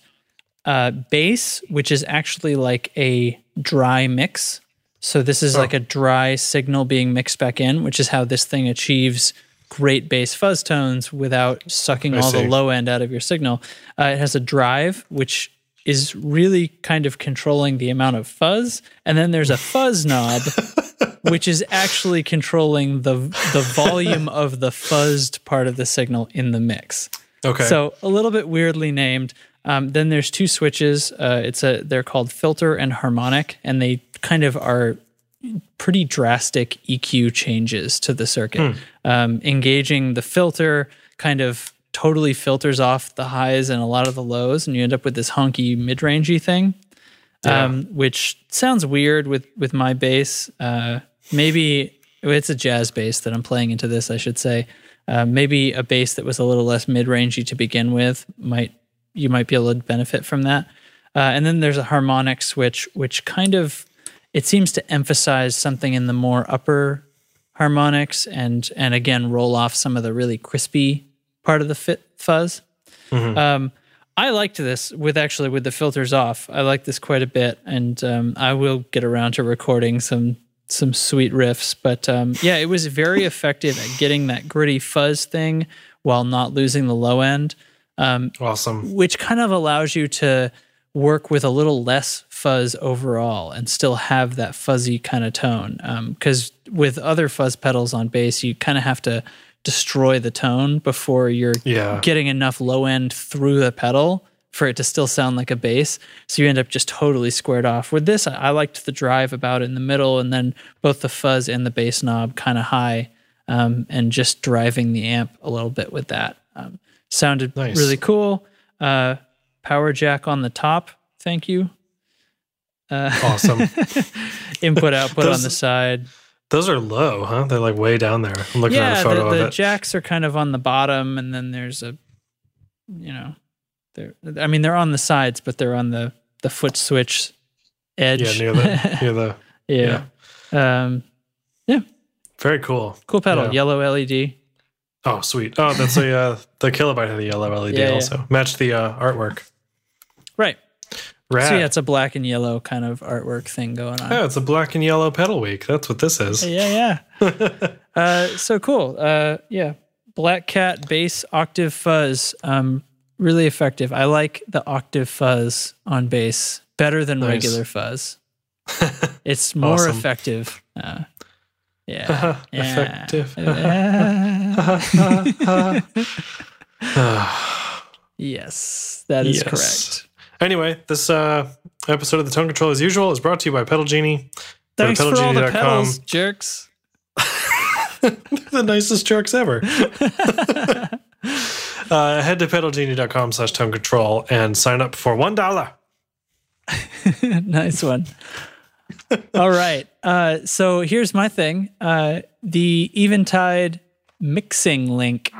uh, bass, which is actually like a dry mix. So this is like a dry signal being mixed back in, which is how this thing achieves great bass fuzz tones without sucking all the low end out of your signal. Uh, it has a drive, which is really kind of controlling the amount of fuzz, and then there's a fuzz knob, *laughs* which is actually controlling the the volume of the fuzzed part of the signal in the mix. Okay. So a little bit weirdly named. Um, then there's two switches. Uh, it's a they're called filter and harmonic, and they kind of are pretty drastic EQ changes to the circuit. Um, engaging the filter kind of totally filters off the highs and a lot of the lows, and you end up with this honky mid rangey thing, um, which sounds weird with with my bass. Uh, maybe it's a jazz bass that I'm playing into this. I should say. Uh, maybe a bass that was a little less mid rangey to begin with might you might be able to benefit from that. Uh, and then there's a harmonic switch, which kind of it seems to emphasize something in the more upper harmonics and and again roll off some of the really crispy part of the fit fuzz. Um, I liked this with actually with the filters off. I like this quite a bit, and um, I will get around to recording some some sweet riffs. But um, yeah, it was very effective at getting that gritty fuzz thing while not losing the low end awesome. which kind of allows you to work with a little less fuzz overall and still have that fuzzy kind of tone. Because with other fuzz pedals on bass, you kind of have to destroy the tone before you're Yeah. getting enough low end through the pedal for it to still sound like a bass. So you end up just totally squared off. With this, I, I liked the drive about in the middle, and then both the fuzz and the bass knob kind of high, um, and just driving the amp a little bit with that. Um, sounded Nice. really cool. Uh, power jack on the top. Thank you. Awesome. *laughs* Input output on the side. Those are low, huh? They're like way down there. I'm looking at a photo the, the of it. jacks are kind of on the bottom, and then there's a, you know, they're. I mean, they're on the sides, but they're on the the foot switch edge. yeah, near the *laughs* near the. yeah. Um, Very cool. cool pedal, Yeah. yellow LED. Oh, sweet. Oh, that's a uh, the kilobyte had a yellow LED *laughs* Yeah, yeah. also. Matched the uh, artwork. Right. Rad. So yeah, it's a black and yellow kind of artwork thing going on. Yeah, it's a black and yellow pedal week. That's what this is. Yeah, yeah. *laughs* uh, so cool. Uh, yeah, Black Cat bass octave fuzz. Um, really effective. I like the octave fuzz on bass better than Nice. regular fuzz. *laughs* It's more Awesome. effective. Uh, yeah, *laughs* yeah. Effective. yes, that is Yes. correct. Anyway, this uh, episode of the Tone Control, as usual, is brought to you by Pedal Genie. Thanks for all the pedals, jerks. *laughs* the nicest jerks ever. *laughs* uh, head to pedalgenie.com slash tone control and sign up for one dollar. *laughs* nice one. All right. Uh, so here's my thing. Uh, the Eventide mixing link.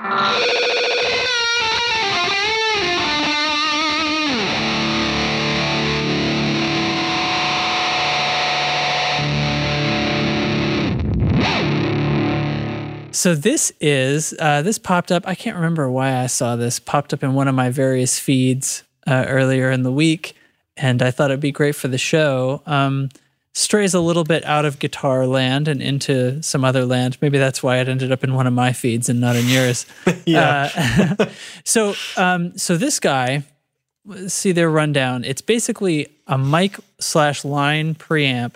So this is uh, this popped up. I can't remember why I saw this popped up in one of my various feeds uh, earlier in the week, and I thought it'd be great for the show. Um, strays a little bit out of guitar land and into some other land. Maybe that's why it ended up in one of my feeds and not in yours. *laughs* Yeah. Uh, *laughs* so, um, so this guy, see their rundown. It's basically a mic slash line preamp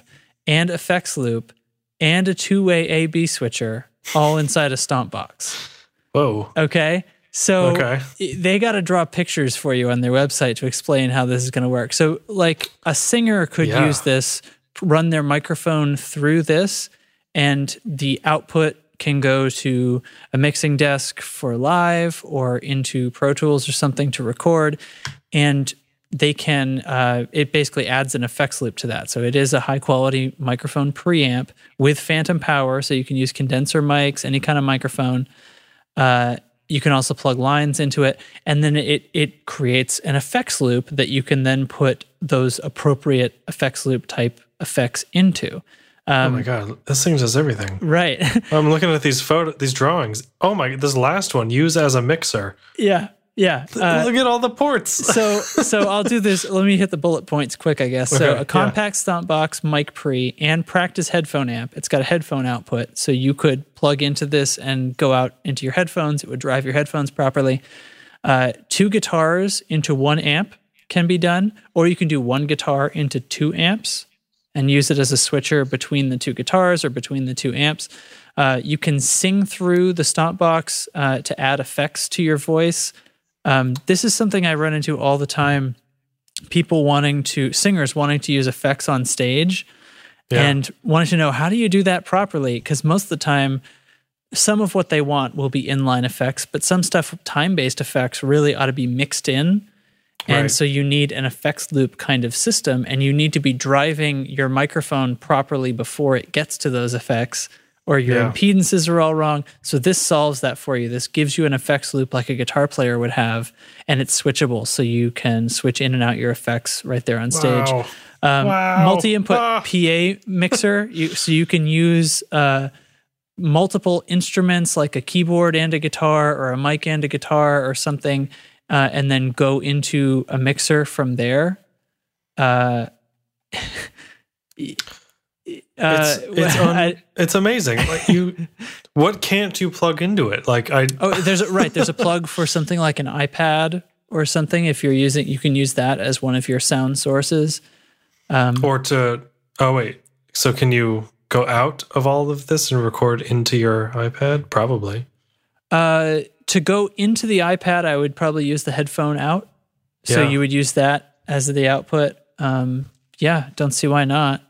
and effects loop and a two way A B switcher all inside a stomp box. Whoa. Okay. So Okay. they got to draw pictures for you on their website to explain how this is going to work. So, like a singer could Yeah. use this, run their microphone through this, and the output can go to a mixing desk for live or into Pro Tools or something to record. And they can, uh, it basically adds an effects loop to that. So it is a high quality microphone preamp with phantom power. So you can use condenser mics, any kind of microphone. Uh, you can also plug lines into it, and then it it creates an effects loop that you can then put those appropriate effects loop type effects into. oh my god, this thing does everything. Right. *laughs* I'm looking at these photo, these drawings. Oh my, god, this last one, use as a mixer. yeah. Yeah. Uh, Look at all the ports. so so I'll do this. Let me hit the bullet points quick, I guess. so a compact stomp box, mic pre, and practice headphone amp. It's got a headphone output, so you could plug into this and go out into your headphones. It would drive your headphones properly. Uh, two guitars into one amp can be done, or you can do one guitar into two amps and use it as a switcher between the two guitars or between the two amps. Uh, you can sing through the stomp box uh, to add effects to your voice. Um, this is something I run into all the time. People wanting to, singers wanting to use effects on stage Yeah. and wanting to know how do you do that properly? Because most of the time, some of what they want will be inline effects, but some stuff, time based effects, really ought to be mixed in. And Right. so you need an effects loop kind of system, and you need to be driving your microphone properly before it gets to those effects, or your Yeah. impedances are all wrong. So this solves that for you. This gives you an effects loop like a guitar player would have, and it's switchable, so you can switch in and out your effects right there on stage. Wow. Um, Wow. Multi-input Ah. PA mixer, *laughs* you, so you can use uh, multiple instruments like a keyboard and a guitar, or a mic and a guitar, or something, uh, and then go into a mixer from there. Uh, *laughs* It's, it's, un- I- *laughs* it's amazing. Like you, what can't you plug into it? Like I, oh, there's a, right. There's a *laughs* plug for something like an iPad or something. If you're using, you can use that as one of your sound sources. Um, or to, oh wait, so can you go out of all of this and record into your iPad? Probably. Uh, to go into the iPad, I would probably use the headphone out. So Yeah. you would use that as the output. Um, yeah, don't see why not.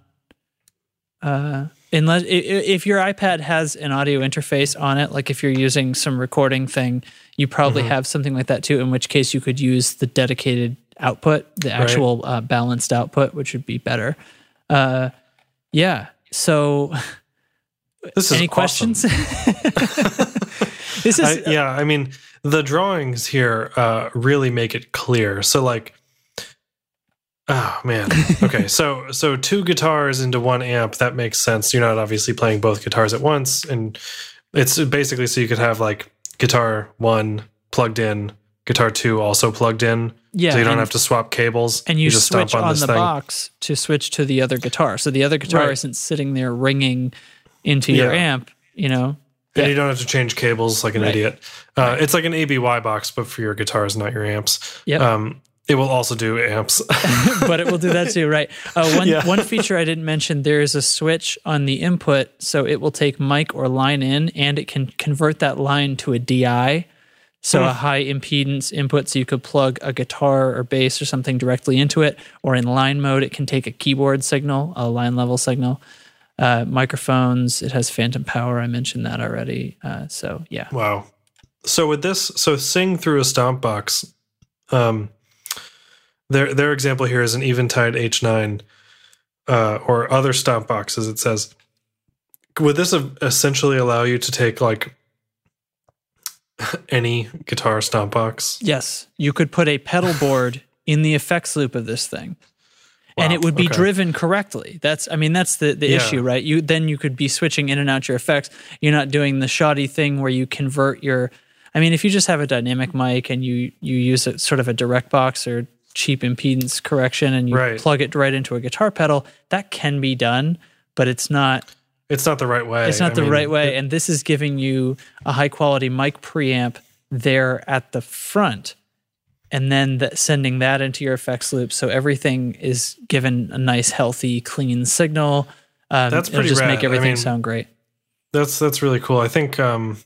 Uh, unless if your iPad has an audio interface on it, like if you're using some recording thing, you probably have something like that too. In which case, you could use the dedicated output, the actual uh, balanced output, which would be better. Uh, yeah. So, *laughs* This is any awesome. questions? *laughs* this is I, yeah, I mean, the drawings here uh, really make it clear. So, like, oh man, okay, *laughs* so so two guitars into one amp that makes sense. You're not obviously playing both guitars at once, and it's basically so you could have like guitar one plugged in, guitar two also plugged in. Yeah, so you don't have to swap cables. and you, just switch stomp on, this the thing. box to switch to the other guitar. So the other guitar Right. isn't sitting there ringing into your Yeah. amp. You know, And you don't have to change cables like an Right. idiot. Uh, It's like an ABY box, but for your guitars, not your amps. Yep. Um, it will also do amps. *laughs* but it will do that too, right? Uh, one Yeah. one feature I didn't mention: there is a switch on the input, so it will take mic or line in, and it can convert that line to a DI. So Hmm. a high impedance input, so you could plug a guitar or bass or something directly into it, or in line mode, it can take a keyboard signal, a line level signal. Uh, microphones, it has phantom power. I mentioned that already. Uh, so yeah, Wow. So with this, so sing through a stomp box. Um, their their example here is an Eventide H9 uh, or other stomp boxes. It says, would this essentially allow you to take like *laughs* any guitar stomp box? Yes, you could put a pedal board *laughs* in the effects loop of this thing. and it would be okay. driven correctly. That's I mean that's the the Yeah. issue, right? You then you could be switching in and out your effects. You're not doing the shoddy thing where you convert your I mean if you just have a dynamic mic and you you use a sort of a direct box or cheap impedance correction and you Right. plug it right into a guitar pedal, that can be done, but it's not It's not the right way. it's not I the mean, right way. And this is giving you a high quality mic preamp there at the front, and then that sending that into your effects loop, so everything is given a nice, healthy, clean signal. Um, That's pretty just rad. make I everything mean, sound great. That's that's really cool. I think um,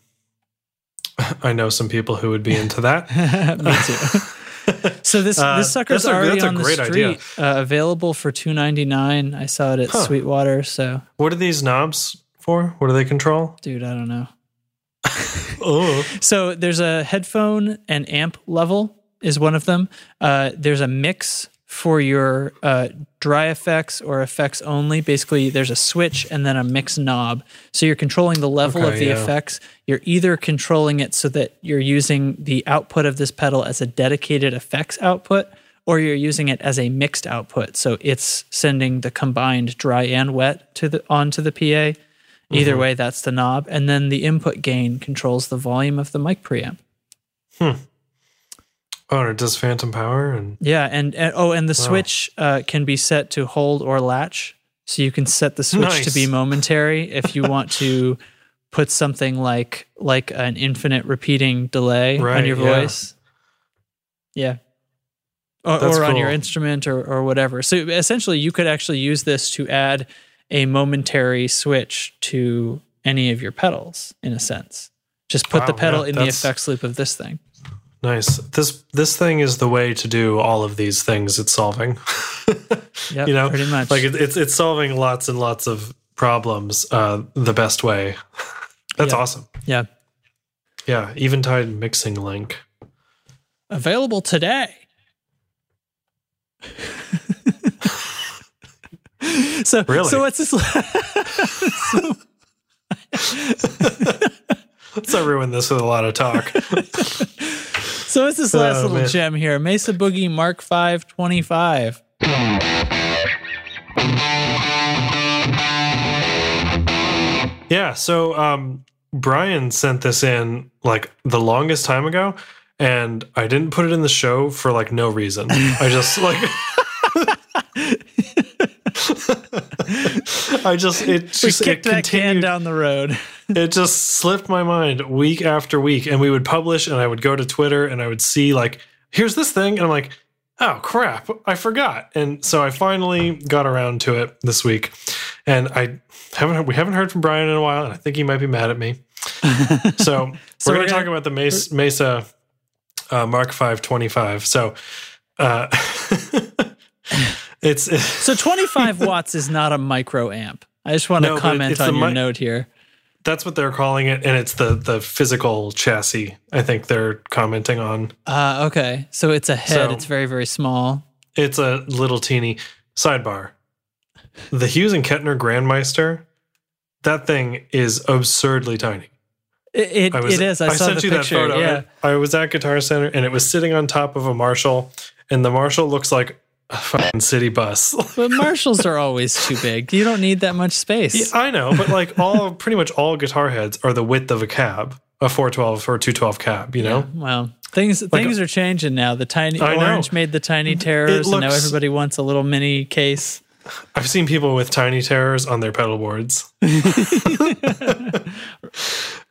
*laughs* I know some people who would be into that. *laughs* Me too. *laughs* so this Uh, this sucker's that's a- already that's a on the great idea. street, uh, available for two ninety nine. I saw it at Sweetwater. So, what are these knobs for? What do they control? dude, I don't know. *laughs* *laughs* Oh, So there's a headphone and amp level is one of them. Uh, there's a mix for your uh, dry effects or effects only. Basically, there's a switch and then a mix knob. So you're controlling the level of the yeah. effects. You're either controlling it so that you're using the output of this pedal as a dedicated effects output, or you're using it as a mixed output. So it's sending the combined dry and wet to the onto the PA. Either Mm-hmm. way, that's the knob. And then the input gain controls the volume of the mic preamp. Oh, and it does phantom power and Yeah, and, and oh, and the switch uh, can be set to hold or latch, so you can set the switch to be momentary if you *laughs* want to put something like like an infinite repeating delay on your voice. Yeah. Or, That's or on your instrument or, or whatever. So essentially, you could actually use this to add a momentary switch to any of your pedals, in a sense. Just put the pedal yeah, in the effects loop of this thing. Nice. This this thing is the way to do all of these things it's solving. *laughs* Yeah, you know, pretty much. like it, it's it's solving lots and lots of problems uh, the best way. *laughs* That's Yeah. awesome. yeah. Yeah, Eventide mixing link. available today. *laughs* so Really? so what's this? so, Let's not ruin this with a lot of talk. So what's this last Oh, little man. gem here? Mesa Boogie Mark Five Twenty Five. Yeah, so um, Brian sent this in like the longest time ago, and I didn't put it in the show for like no reason. I just like. *laughs* I just it *laughs* just it kicked that can continued. down the road. *laughs* It just slipped my mind week after week, and we would publish, and I would go to Twitter, and I would see like, here's this thing, and I'm like, oh crap, I forgot, and so I finally got around to it this week, and I haven't we haven't heard from Brian in a while, and I think he might be mad at me. *laughs* So, So we're we're going to talk about the Mesa, Mesa uh, Mark Five Twenty Five. So, uh, it's *laughs* So twenty five watts is not a micro amp. I just want to No, comment on your mi- note here. that's what they're calling it, and it's the the physical chassis. I think they're commenting on. Uh, okay, so it's a head. So- it's very very small. It's a little teeny sidebar. The Hughes and Kettner Grandmeister, that thing is absurdly tiny. It, it, I was, it is. I, saw sent the you picture. that photo. Yeah. I, I was at Guitar Center and it was sitting on top of a Marshall, and the Marshall looks like a fucking city bus. *laughs* But Marshalls are always too big. You don't need that much space. I know, but like all, pretty much all guitar heads are the width of a cab, a 412 or 212 cab. You know, Well, things things are changing now. The tiny I know. orange made the tiny terrors, and now everybody wants a little mini case. I've seen people with tiny terrors on their pedal boards, *laughs* and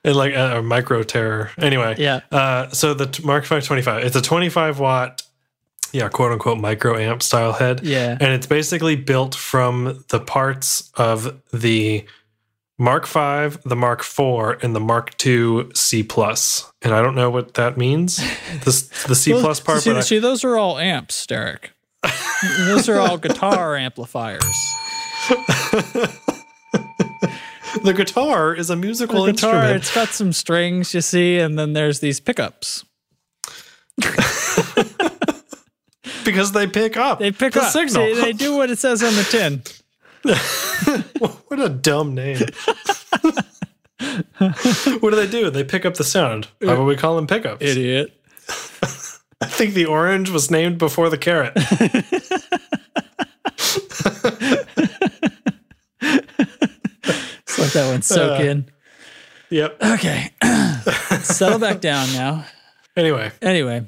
like a, a micro terror. Anyway, Yeah. Uh, so the Mark 525, it's a 25 watt, yeah, quote unquote micro amp style head. Yeah. And it's basically built from the parts of the Mark V, the Mark IV, and the Mark II C plus. And I don't know what that means. *laughs* This the C Well, plus part, see, but I, see, those are all amps, Derek. those are all guitar amplifiers. *laughs* the guitar is a musical The guitar, instrument. it's got some strings, you see, and then there's these pickups. *laughs* because they pick up. They pick the up. signal. See, they do what it says on the tin. *laughs* what a dumb name. *laughs* what do they do? They pick up the sound. Why would we call them pickups? Idiot. *laughs* I think the orange was named before the carrot. Just let that one soak Uh. in. yep. Okay. *clears throat* Settle back down now. Anyway, Anyway,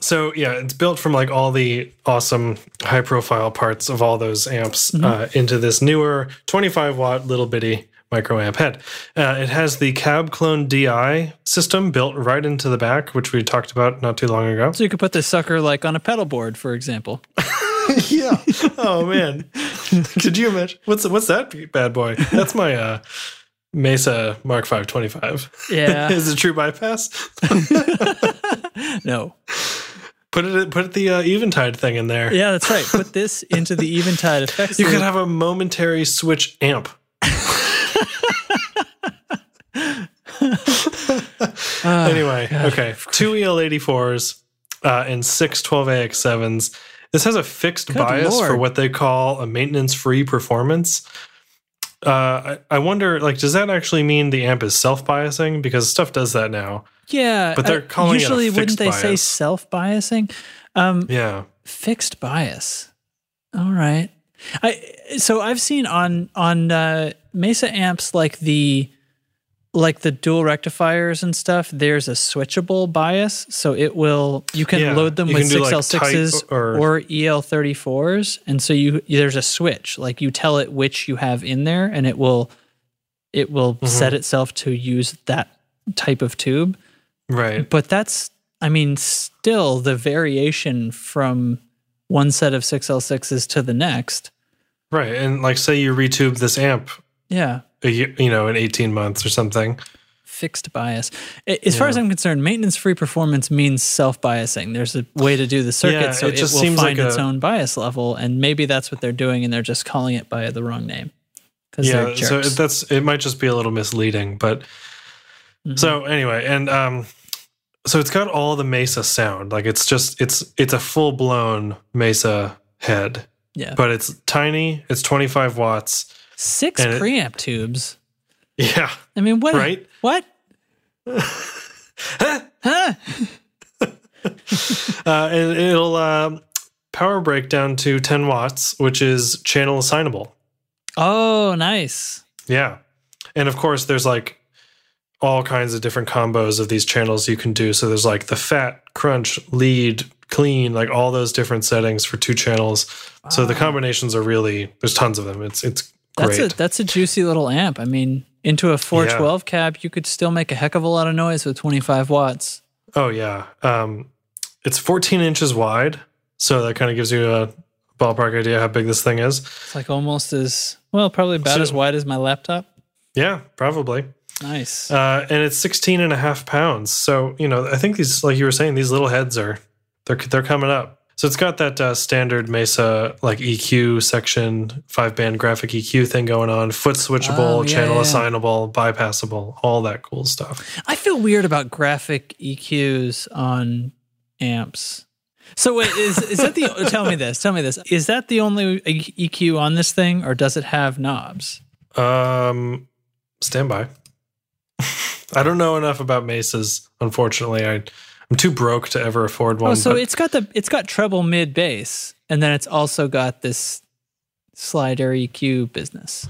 So yeah, it's built from like all the awesome high profile parts of all those amps uh, into this newer 25 watt little bitty micro amp head. Uh, it has the cab clone DI system built right into the back, which we talked about not too long ago. So you could put this sucker like on a pedal board, for example. *laughs* yeah. Oh man. *laughs* Could you imagine? What's what's that bad boy? That's my uh Mesa Mark 525. Yeah. *laughs* Is it true bypass? no. Put it put the uh, Eventide thing in there. Yeah, that's right. Put this into the Eventide effects. You could have a momentary switch amp. *laughs* *laughs* anyway, okay. Two EL84s uh, and six 12AX7s. This has a fixed Good bias for what they call a maintenance free performance. Uh, I, I wonder, like, does that actually mean the amp is self biasing? Because stuff does that now. yeah, but they're calling it a usually fixed wouldn't they say self biasing? Um, Yeah. fixed bias. All right. I so I've seen on on uh, Mesa amps like the like the dual rectifiers and stuff. There's a switchable bias, so it will you can Yeah, load them you with do, like, 6L6s or- or EL34s, and so you there's a switch. Like you tell it which you have in there, and it will it will Mm-hmm. set itself to use that type of tube Right. but that's i mean still the variation from one set of 6l6s to the next Right. And like, say you retube this amp, yeah. A year, you know, in 18 months or something. fixed bias. As far as i'm concerned maintenance free performance means self-biasing. There's a way to do the circuit Yeah, so it it, just will seems find like its a- own bias level and maybe that's what they're doing and they're just calling it by the wrong name yeah so that's it might just be a little misleading but Mm-hmm. so anyway and um so it's got all the mesa sound. Like it's just it's it's a full-blown mesa head. Yeah. But it's tiny it's 25 watts six and it- preamp tubes yeah i mean what Right? what huh *laughs* uh, and it'll um power break down to 10 watts which is channel assignable oh nice Yeah. And of course, there's like all kinds of different combos of these channels you can do. So there's like the fat, crunch, lead, clean, like all those different settings for two channels. So the combinations are really there's tons of them. It's it's That's great. a that's a juicy little amp. I mean, into a 412 cab, you could still make a heck of a lot of noise with 25 watts. oh yeah. Um, it's 14 inches wide, so that kind of gives you a ballpark idea how big this thing is. It's like almost as well, probably about So- as wide as my laptop. Yeah, probably. Nice. Uh, and it's 16 and a half pounds. So, you know, I think these, like you were saying, these little heads are, they're, they're coming up. So it's got that uh, standard Mesa like EQ section, five band graphic EQ thing going on, foot switchable, Oh, yeah, channel yeah. assignable, bypassable, all that cool stuff. I feel weird about graphic EQs on amps. So wait, is is that the? *laughs* tell me this. Tell me this. Is that the only EQ on this thing, or does it have knobs? Um, standby. *laughs* I don't know enough about Mesas, unfortunately. I, I'm too broke to ever afford one. Oh, so but- it's got the it's got treble mid bass, and then it's also got this slider EQ business.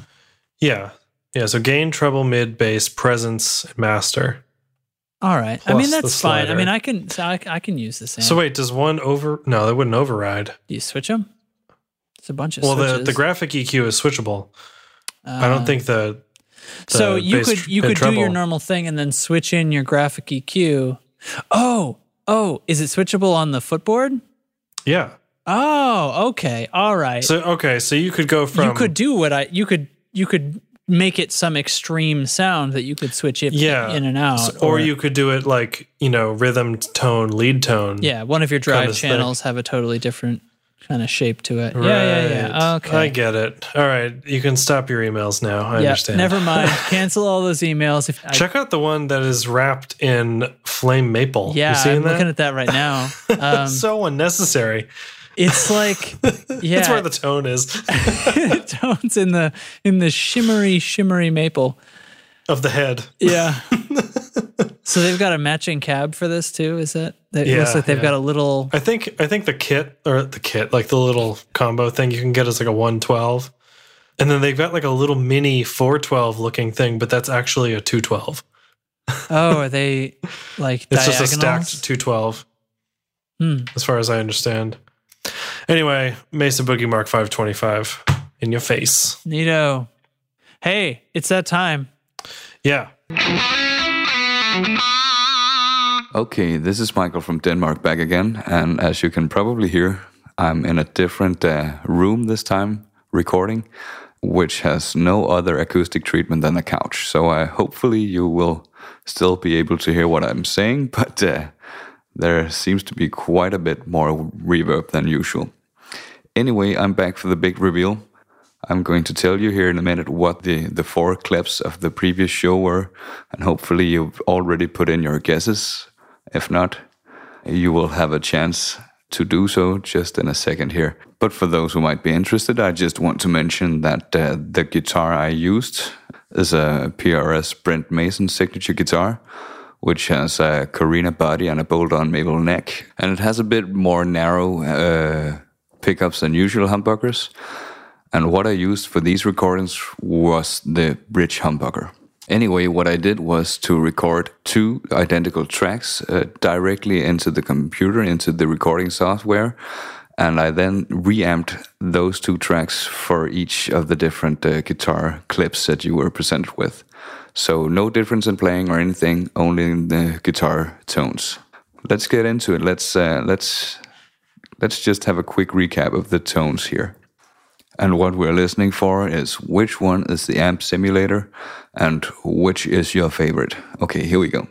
yeah. Yeah. So gain, treble, mid, bass, presence, master. All right. I mean that's fine. I mean I can so I, I can use this. So wait, does one over? No, that wouldn't override. Do you switch them? It's a bunch of Well, the, switches. the graphic EQ is switchable. I Uh, don't think the. so you could you could do your normal thing and then switch in your graphic EQ. Oh oh, is it switchable on the footboard? Yeah. Oh okay, all right. So okay, so you could go from you could do what I you could you could make it some extreme sound that you could switch it Yeah. in and out, so- or, you could do it like you know rhythm tone lead tone. yeah one of your drive kinda thing. channels have a totally different kind of shape to it. Yeah yeah yeah. Okay. I get it. All right, you can stop your emails now. I yeah, understand. never mind. *laughs* Cancel all those emails. If I, Check out the one that is wrapped in flame maple. yeah, you seeing I'm that? looking at that right now. *laughs* Um, so unnecessary. it's like *laughs* yeah, That's where the tone is tones in the in the shimmery shimmery maple. of the head. Yeah. So they've got a matching cab for this too. Is that? It Yeah, looks like they've yeah. got a little. I think I think the kit or the kit, like the little combo thing you can get is like a 112. And then they've got like a little mini 412 looking thing, but that's actually a 212. Oh, are *laughs* they like It's diagonals? just a stacked 212. Hmm. as far as I understand. Anyway, Mesa Boogie Mark 525 in your face. Neato. Hey, it's that time. Yeah. Okay, this is Michael from Denmark back again, and as you can probably hear, I'm in a different uh, room this time recording, which has no other acoustic treatment than a couch. So uh, hopefully you will still be able to hear what I'm saying, *laughs* but uh, there seems to be quite a bit more reverb than usual. Anyway, I'm back for the big reveal. I'm going to tell you here in a minute what the, the four clips of the previous show were, and hopefully you've already put in your guesses. If not, you will have a chance to do so just in a second here. But for those who might be interested, I just want to mention that uh, the guitar I used is a PRS Brent Mason signature guitar, which has a Carina body and a bolt-on maple neck, and it has a bit more narrow uh, pickups than usual humbuckers. And what I used for these recordings was the bridge humbucker. Anyway, what I did was to record two identical tracks uh, directly into the computer, into the recording software, and I then reamped those two tracks for each of the different uh, guitar clips that you were presented with. So no difference in playing or anything, only in the guitar tones. Let's get into it. Let's uh, let's let's just have a quick recap of the tones here. And what we're listening for is which one is the amp simulator and which is your favorite. Okay, here we go.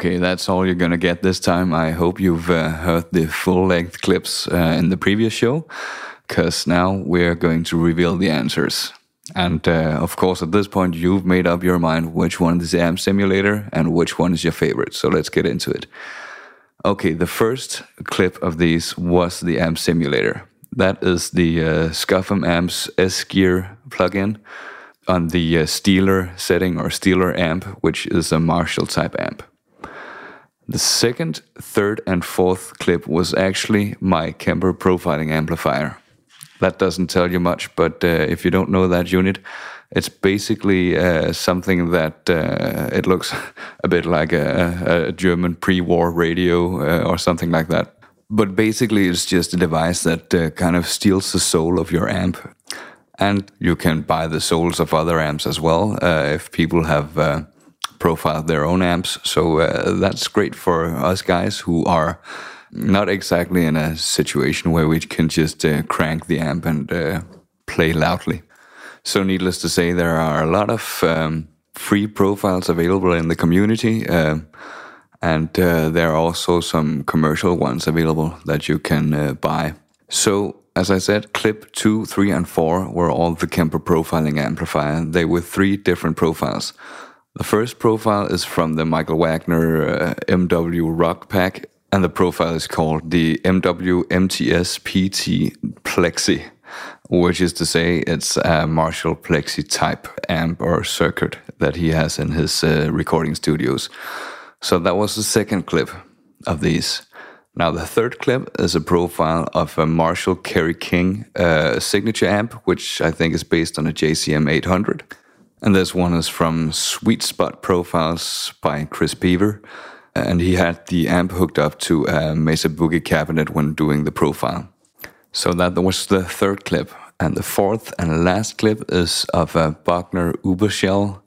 Okay, that's all you're gonna get this time. I hope you've uh, heard the full length clips uh, in the previous show, because now we're going to reveal the answers. And uh, of course, at this point, you've made up your mind which one is the amp simulator and which one is your favorite. So let's get into it. Okay, the first clip of these was the amp simulator. That is the uh, Amps S Gear plugin on the uh, Stealer setting or Stealer amp, which is a Marshall type amp. The second, third, and fourth clip was actually my Kemper profiling amplifier. That doesn't tell you much, but uh, if you don't know that unit, it's basically uh, something that uh, it looks *laughs* a bit like a, a German pre-war radio uh, or something like that. But basically, it's just a device that uh, kind of steals the soul of your amp. And you can buy the souls of other amps as well uh, if people have profile their own amps. So uh, that's great for us guys who are not exactly in a situation where we can just uh, crank the amp and uh, play loudly. So, needless to say, there are a lot of um, free profiles available in the community. Um, and uh, there are also some commercial ones available that you can uh, buy. So, as I said, clip two, three, and four were all the Kemper profiling amplifier. They were three different profiles. The first profile is from the Michael Wagner uh, MW Rock Pack, and the profile is called the MW MTS PT Plexi, which is to say it's a Marshall Plexi type amp or circuit that he has in his uh, recording studios. So that was the second clip of these. Now, the third clip is a profile of a Marshall Kerry King uh, signature amp, which I think is based on a JCM 800. And this one is from Sweet Spot Profiles by Chris Beaver. And he had the amp hooked up to a Mesa Boogie cabinet when doing the profile. So that was the third clip. And the fourth and last clip is of a Bogner Uberschall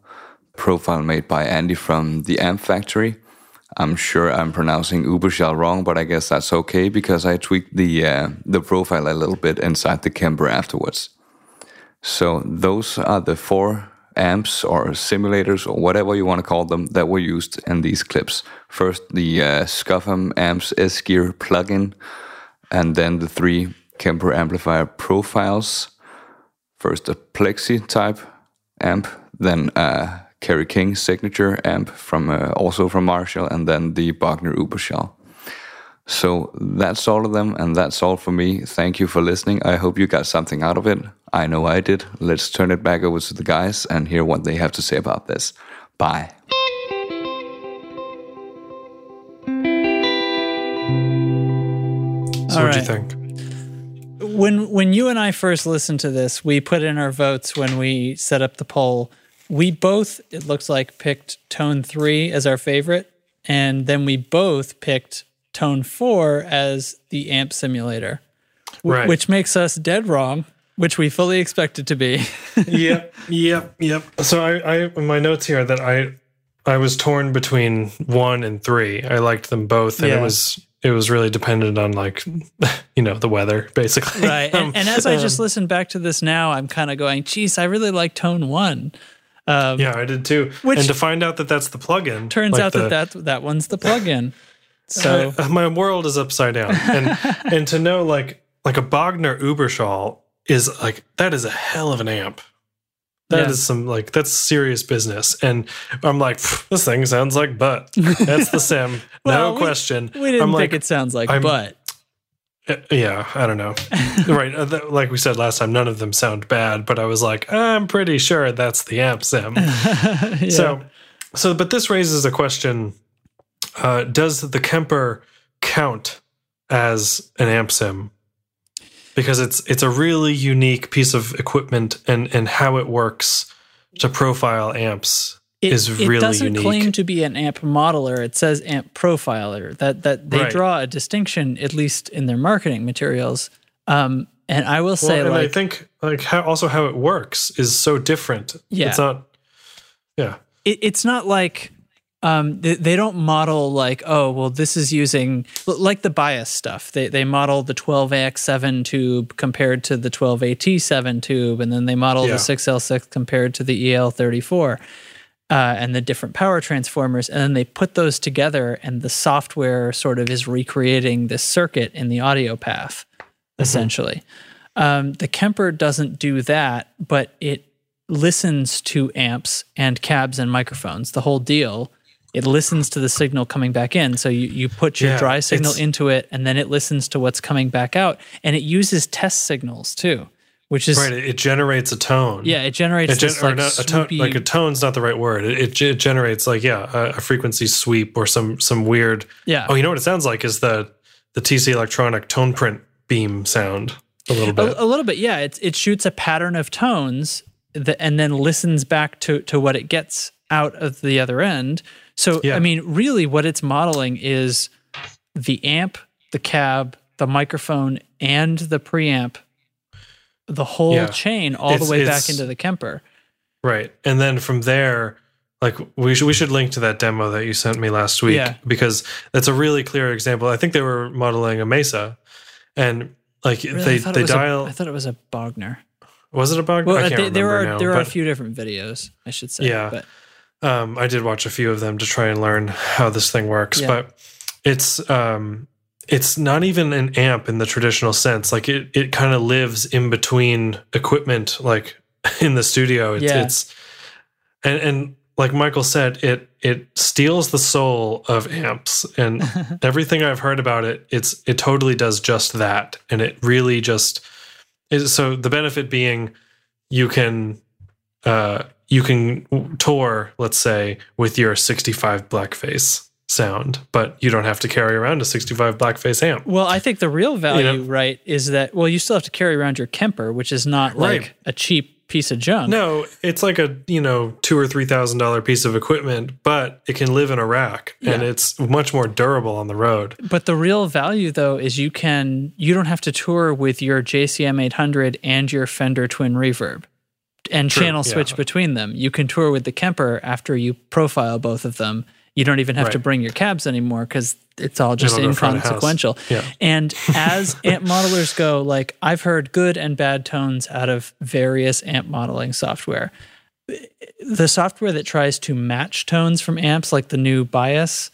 profile made by Andy from the Amp Factory. I'm sure I'm pronouncing Uberschall wrong, but I guess that's okay because I tweaked the uh, the profile a little bit inside the Kemper afterwards. So those are the four amps or simulators or whatever you want to call them that were used in these clips. First, the uh, Scuffham Amps S Gear plugin, and then the three Kemper amplifier profiles. First, a Plexi type amp, then a Kerry King signature amp from uh, also from Marshall, and then the Bogner Uberschall. So that's all of them, and that's all for me. Thank you for listening. I hope you got something out of it. I know I did. Let's turn it back over to the guys and hear what they have to say about this. Bye. So All what do right. you think? when when you and I first listened to this, we put in our votes when we set up the poll. We both, it looks like, picked tone three as our favorite, and then we both picked tone four as the amp simulator, w- Right. which makes us dead wrong, which we fully expected to be. *laughs* yep, yep, yep. So I, I, my notes here that I, I was torn between one and three. I liked them both, and Yeah. it was, it was really dependent on like, *laughs* you know, the weather basically. right. Um, And, and as I just um, listened back to this now, I'm kind of going, geez, I really like tone one. Um, yeah, I did too. Which- and to find out that that's the plugin Turns like out the- that, that that one's the plugin. So *laughs* Uh, my world is upside down, and *laughs* and to know like like a Bogner Uberschall is like that is a hell of an amp. That is Yeah. some like that's serious business, and I'm like this thing sounds like butt. That's the sim, *laughs* Well, no we- question. we didn't I'm think like, it sounds like, I'm- but uh, yeah, I don't know. right, uh, like we said last time, none of them sound bad, but I was like, I'm pretty sure that's the amp sim. yeah. So, so, but this raises a question: uh, Does the Kemper count as an amp sim? Because it's it's a really unique piece of equipment, and and how it works to profile amps it, is it doesn't unique. claim to be an amp modeler. It says amp profiler. That that they Right. draw a distinction, at least in their marketing materials. Um, and I will well, say, and I think like how also how it works is so different. Yeah. it's not. Yeah, it, it's not like um, they, they don't model like oh well this is using like the bias stuff. They, they model the 12ax7 tube compared to the 12at7 tube and then they model Yeah. the 6l6 compared to the el34 uh, and the different power transformers and then they put those together and the software sort of is recreating this circuit in the audio path essentially. Um, the kemper doesn't do that but it listens to amps and cabs and microphones the whole deal it listens to the signal coming back in so you, you put your Yeah, dry signal into it and then it listens to what's coming back out and it uses test signals too which is right. It, it generates a tone. yeah it generates It gen- this or like, not, a tone, like a tone's not the right word. It, it, ge- generates like yeah, a, a frequency sweep or some some weird. yeah Oh, you know what it sounds like is the the TC Electronic tone print beam sound a little bit. a, a little bit yeah it, it shoots a pattern of tones that, and then listens back to, to what it gets out of the other end so Yeah. i mean really what it's modeling is the amp the cab the microphone and the preamp the whole Yeah. chain all the way back into the kemper Right. And then from there, like we should we should link to that demo that you sent me last week Yeah. because that's a really clear example. I think they were modeling a Mesa and like Really? They they dial I thought it was a Bogner. was it a bug? Well, I uh, can't they, there are now, there are a few different videos, I should say. Yeah. but um I did watch a few of them to try and learn how this thing works, Yeah. but it's um it's not even an amp in the traditional sense. Like it it kind of lives in between equipment like *laughs* in the studio. It's Yeah. it's and and like Michael said, it it steals the soul of amps, and *laughs* everything I've heard about it, it's it totally does just that, and it really just is. So the benefit being, you can uh, you can tour, let's say, with your 65 blackface sound, but you don't have to carry around a 65 blackface amp. well, I think the real value, know? right, is that well, you still have to carry around your Kemper, which is not like Right. a cheap piece of junk. No, it's like a you know two or three thousand dollar piece of equipment, but it can live in a rack, and it's much more durable on the road. But the real value though is you can you don't have to tour with your JCM 800 and your Fender Twin Reverb and True, channel switch yeah. between them. You can tour with the Kemper after you profile both of them. You don't even have to bring your cabs anymore because it's all just It'll go front of house. inconsequential. Yeah. And as *laughs* amp modelers go, like I've heard good and bad tones out of various amp modeling software. The software that tries to match tones from amps, like the new Bias,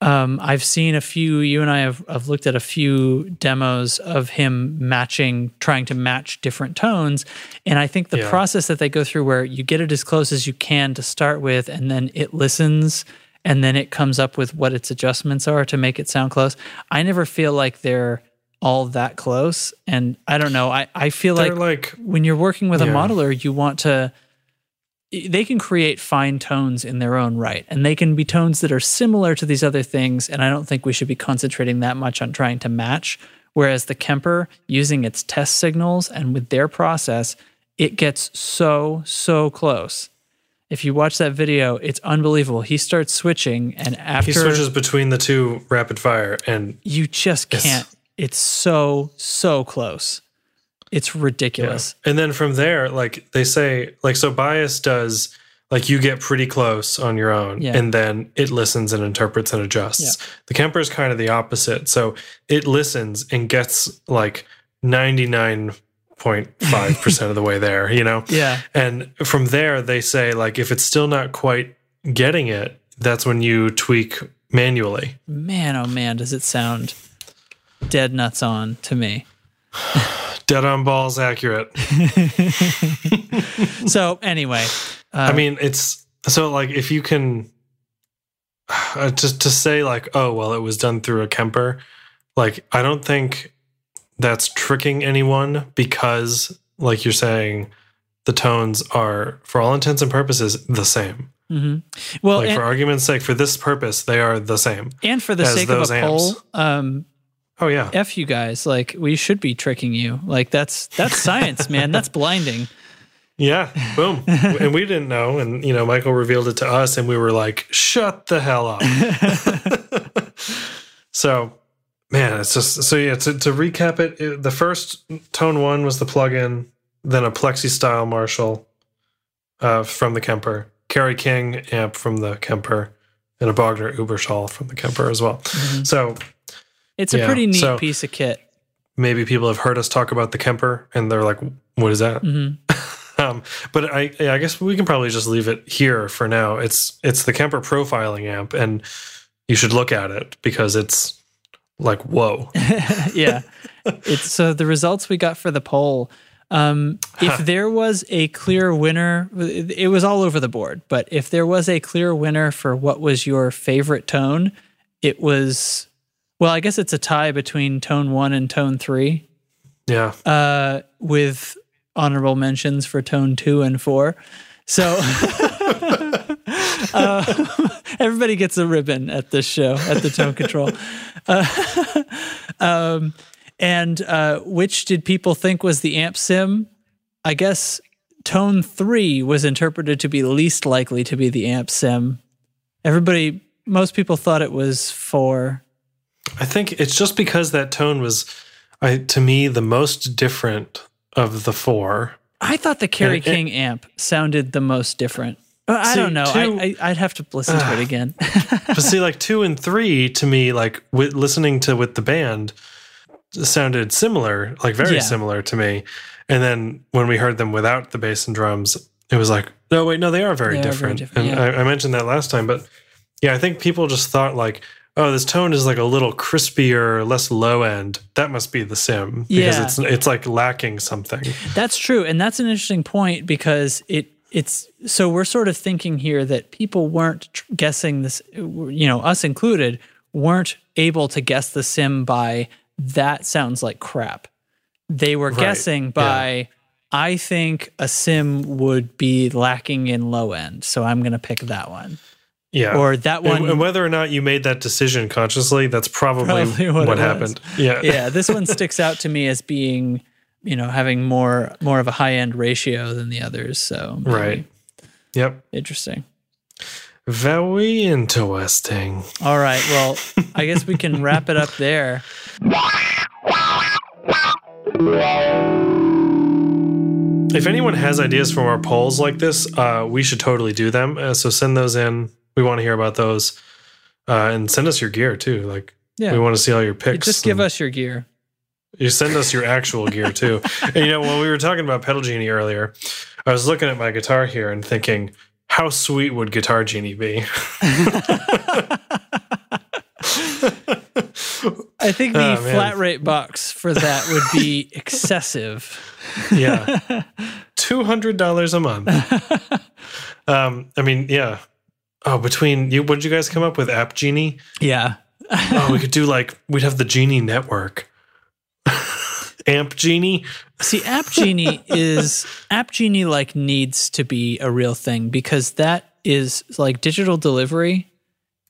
Um, I've seen a few. You and I have, have looked at a few demos of him matching, trying to match different tones, and I think the Yeah. process that they go through, where you get it as close as you can to start with, and then it listens, and then it comes up with what its adjustments are to make it sound close. I never feel like they're all that close, and I don't know. I I feel like like, when you're working with a modeler, you want to they can create fine tones in their own right and they can be tones that are similar to these other things and i don't think we should be concentrating that much on trying to match. Whereas the kemper using its test signals and with their process it gets so so close. If you watch that video it's unbelievable. He starts switching and after he switches between the two rapid fire, and you just can't. It's so so close it's Yeah. ridiculous And then from there, like they say, like so bias does like you get pretty close on your own Yeah. and then it listens and interprets and adjusts. The Kemper is kind of the opposite. So it listens and gets like 99.5% of the way there, you know? yeah And from there they say like if it's still not quite getting it, that's when you tweak manually. man oh man does it sound dead nuts on to me *sighs* *laughs* Dead on balls accurate. *laughs* so anyway uh, I mean, it's so like if you can *sighs* uh, just to say like, oh well, it was done through a Kemper. Like, I don't think that's tricking anyone because, like you're saying, the tones are, for all intents and purposes, the same. mhm. well like and, for argument's sake, for this purpose, they are the same. and for the sake of a amps. poll um Oh yeah, f you guys like we should be tricking you like that's that's science *laughs* man that's blinding yeah, boom. and we didn't know, and you know, Michael revealed it to us, and we were like, "Shut the hell up." *laughs* So, man, it's just so yeah. To, to recap it, it, the first tone one was the plugin, then a Plexi style Marshall uh, from the Kemper, Kerry King amp from the Kemper, and a Bogner Uberschall from the Kemper as well. So it's a Yeah, pretty neat so- piece of kit maybe people have heard us talk about the Kemper, and they're like, "What is that?" Mhm. *laughs* um, but I, yeah, I guess we can probably just leave it here for now. It's it's the Kemper profiling amp, and you should look at it because it's like whoa. *laughs* yeah. It's so the results we got for the poll. Um, if *laughs* there was a clear winner, it was all over the board. But if there was a clear winner for what was your favorite tone, it was. Well, I guess it's a tie between tone one and tone three, Yeah. uh, with honorable mentions for tone two and four. So *laughs* uh, everybody gets a ribbon at this show at the tone control. *laughs* Uh, um, and uh, which did people think was the amp sim? I guess tone three was interpreted to be least likely to be the amp sim. Everybody, most people thought it was four. I think it's just because that tone was, I to me, the most different of the four. I thought the Kerry And it- King amp sounded the most different. Uh, I See, don't know. two- I, I'd have to listen to it again. *laughs* but see, like two and three to me, like with listening to with the band, sounded similar, like very Yeah. similar to me. And then when we heard them without the bass and drums, it was like, no, wait, no, they are very They are very different. different, and yeah. I, I mentioned that last time, but yeah, I think people just thought like, oh, this tone is like a little crispier, less low end. That must be the sim because Yeah. it's it's like lacking something. That's true, and that's an interesting point because it it's so we're sort of thinking here that people weren't tr- guessing this, you know, us included, weren't able to guess the sim by that sounds like crap. They were Right, guessing by I think a sim would be lacking in low end, so I'm going to pick that one. Yeah. Or that and, one and whether or not you made that decision consciously, that's probably, Probably what *laughs* what, it was. happened. Yeah. *laughs* yeah, this one sticks out to me as being, you know, having more more of a high end ratio than the others. So Right. Yep. interesting. Very interesting. All right, well, I guess we can wrap it up there. If anyone has ideas for more polls like this, uh, we should totally do them. Uh, so send those in. We want to hear about those, uh, and send us your gear too. Like Yeah, we want to see all your picks. just give us your gear. You send us your actual gear too. *laughs* And you know, when we were talking about Pedal Genie earlier, I was looking at my guitar here and thinking, how sweet would Guitar Genie be? I think the *laughs* Oh, flat rate box for that would be *laughs* excessive. Yeah. $200 a month. Um, I mean, yeah. Oh, between you, what did you guys come up with? App Genie? Yeah. *laughs* Oh, we could do like, we'd have the Genie network. *laughs* Amp Genie? See, App Genie *laughs* is App Genie like needs to be a real thing because that is like digital delivery.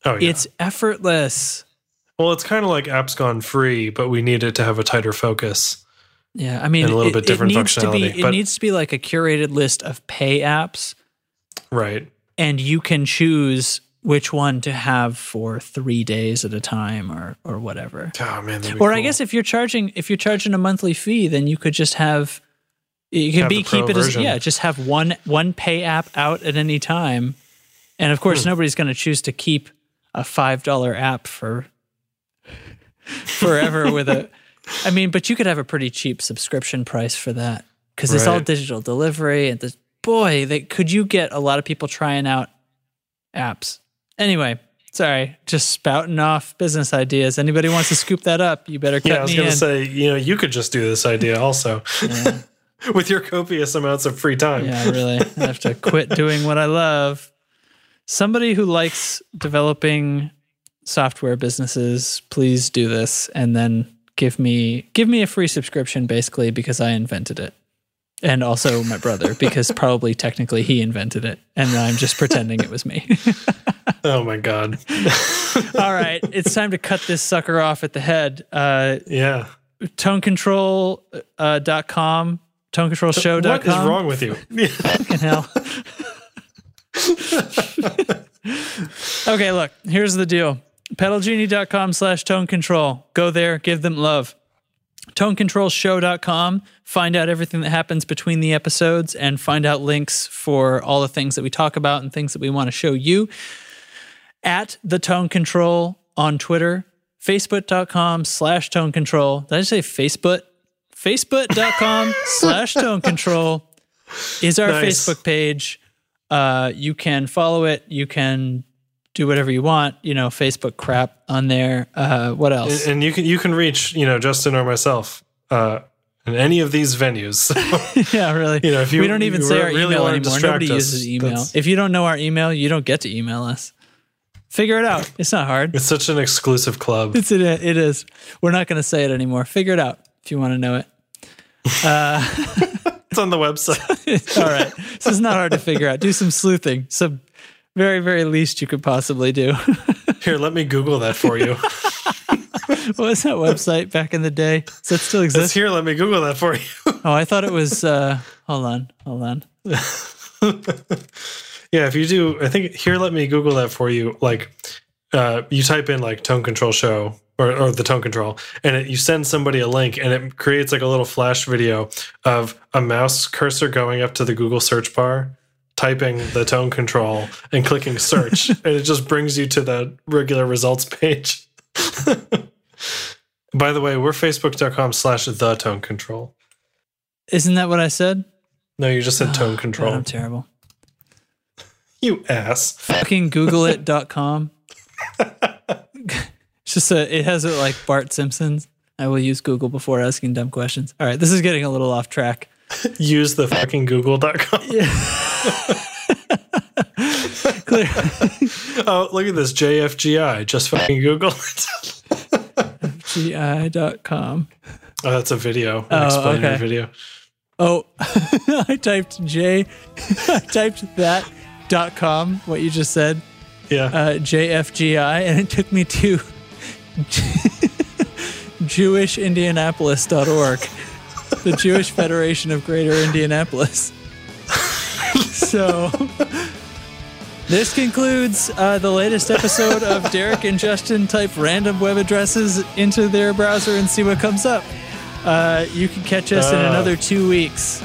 Oh, yeah. It's effortless. well, it's kind of like apps gone free, but we need it to have a tighter focus. Yeah, I mean, a little it, bit different it needs to be functionality, it needs to be like a curated list of pay apps, Right. And you can choose which one to have for three days at a time or or whatever. Oh, man. Or I cool. guess if you're charging if you're charging a monthly fee, then you could just have you can Have be keep it as yeah, just have one one pay app out at any time. And of course Hmm. nobody's gonna choose to keep a five dollar app for forever with a I mean, but you could have a pretty cheap subscription price for that. Because it's all digital delivery and this boy, they could you get a lot of people trying out apps. Anyway, sorry, just spouting off business ideas. Anybody wants to scoop that up, you better cut Yeah, I was going to say, you know, you could just do this idea also Yeah. *laughs* with your copious amounts of free time. Yeah, really. I have to quit doing what I love. Somebody who likes developing software businesses, please do this and then give me give me a free subscription basically because I invented it. And also my brother because probably technically he invented it and I'm just pretending it was me. *laughs* Oh my god. *laughs* All right, it's time to cut this sucker off at the head. Uh Yeah. tonecontrol uh, dot com tonecontrolshow.com What is wrong with you? Fucking hell. *laughs* okay, look, here's the deal. pedalgenie.com slash tone control. Go there, give them love. Tonecontrolshow.com. Find out everything that happens between the episodes and find out links for all the things that we talk about and things that we want to show you. At the tone control on Twitter, facebook.com slash tone control. Did I just say Facebook? Facebook.com *laughs* slash tone control is our Nice. Facebook page. Uh, you can follow it. You can do whatever you want. You know, Facebook crap on there. Uh, what else? and you can you can reach, you know, Justin or myself uh in any of these venues. *laughs* *laughs* yeah, really. You know, if you- we don't even say our really email anymore. Nobody us, uses email. If you don't know our email, you don't get to email us. Figure it out. It's not hard. it's such an exclusive club. It's it, it is. We're not going to say it anymore. Figure it out if you want to know it. *laughs* Uh, It's on the website. All right. This is not hard to figure out. Do some sleuthing. Some very, very least you could possibly do. *laughs* Here, let me Google that for you. *laughs* what was that website back in the day? Does that still It's exist? here, let me Google that for you. *laughs* Oh, I thought it was. Uh, hold on. Hold on. Yeah, if you do, I think here, let me Google that for you. Like, uh, you type in like tone control show or, or the tone control, and it, you send somebody a link, and it creates like a little flash video of a mouse cursor going up to the Google search bar, typing the tone control, and clicking search, *laughs* and it just brings you to the regular results page. *laughs* By the way, we're facebook.com slash the tone control. Isn't that what I said? No, you just said tone ah, God, control. I'm terrible. *laughs* You ass. Fucking googleit.com. it's just a, it has it like Bart Simpson's. I will use Google before asking dumb questions. All right, this is getting a little off track. *laughs* Use the fucking google.com. Clear. *laughs* *laughs* Oh, look at this JFGI. Just fucking Google it. gi.com. Oh, that's a video. An Oh, explainer okay. video. Oh, I typed J, I typed that dot com, what you just said, Yeah. uh, JFGI, and it took me to JewishIndianapolis.org, the Jewish Federation of Greater Indianapolis. so, this concludes uh, the latest episode of Derek and Justin type random web addresses into their browser and see what comes up. Uh, you can catch us in Ah. another two weeks.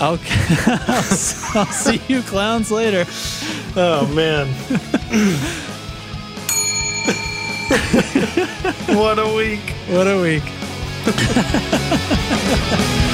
I'll, I'll, *laughs* I'll see you clowns later. oh, man. *laughs* what a week. What a week. 哈哈哈哈哈！哈哈。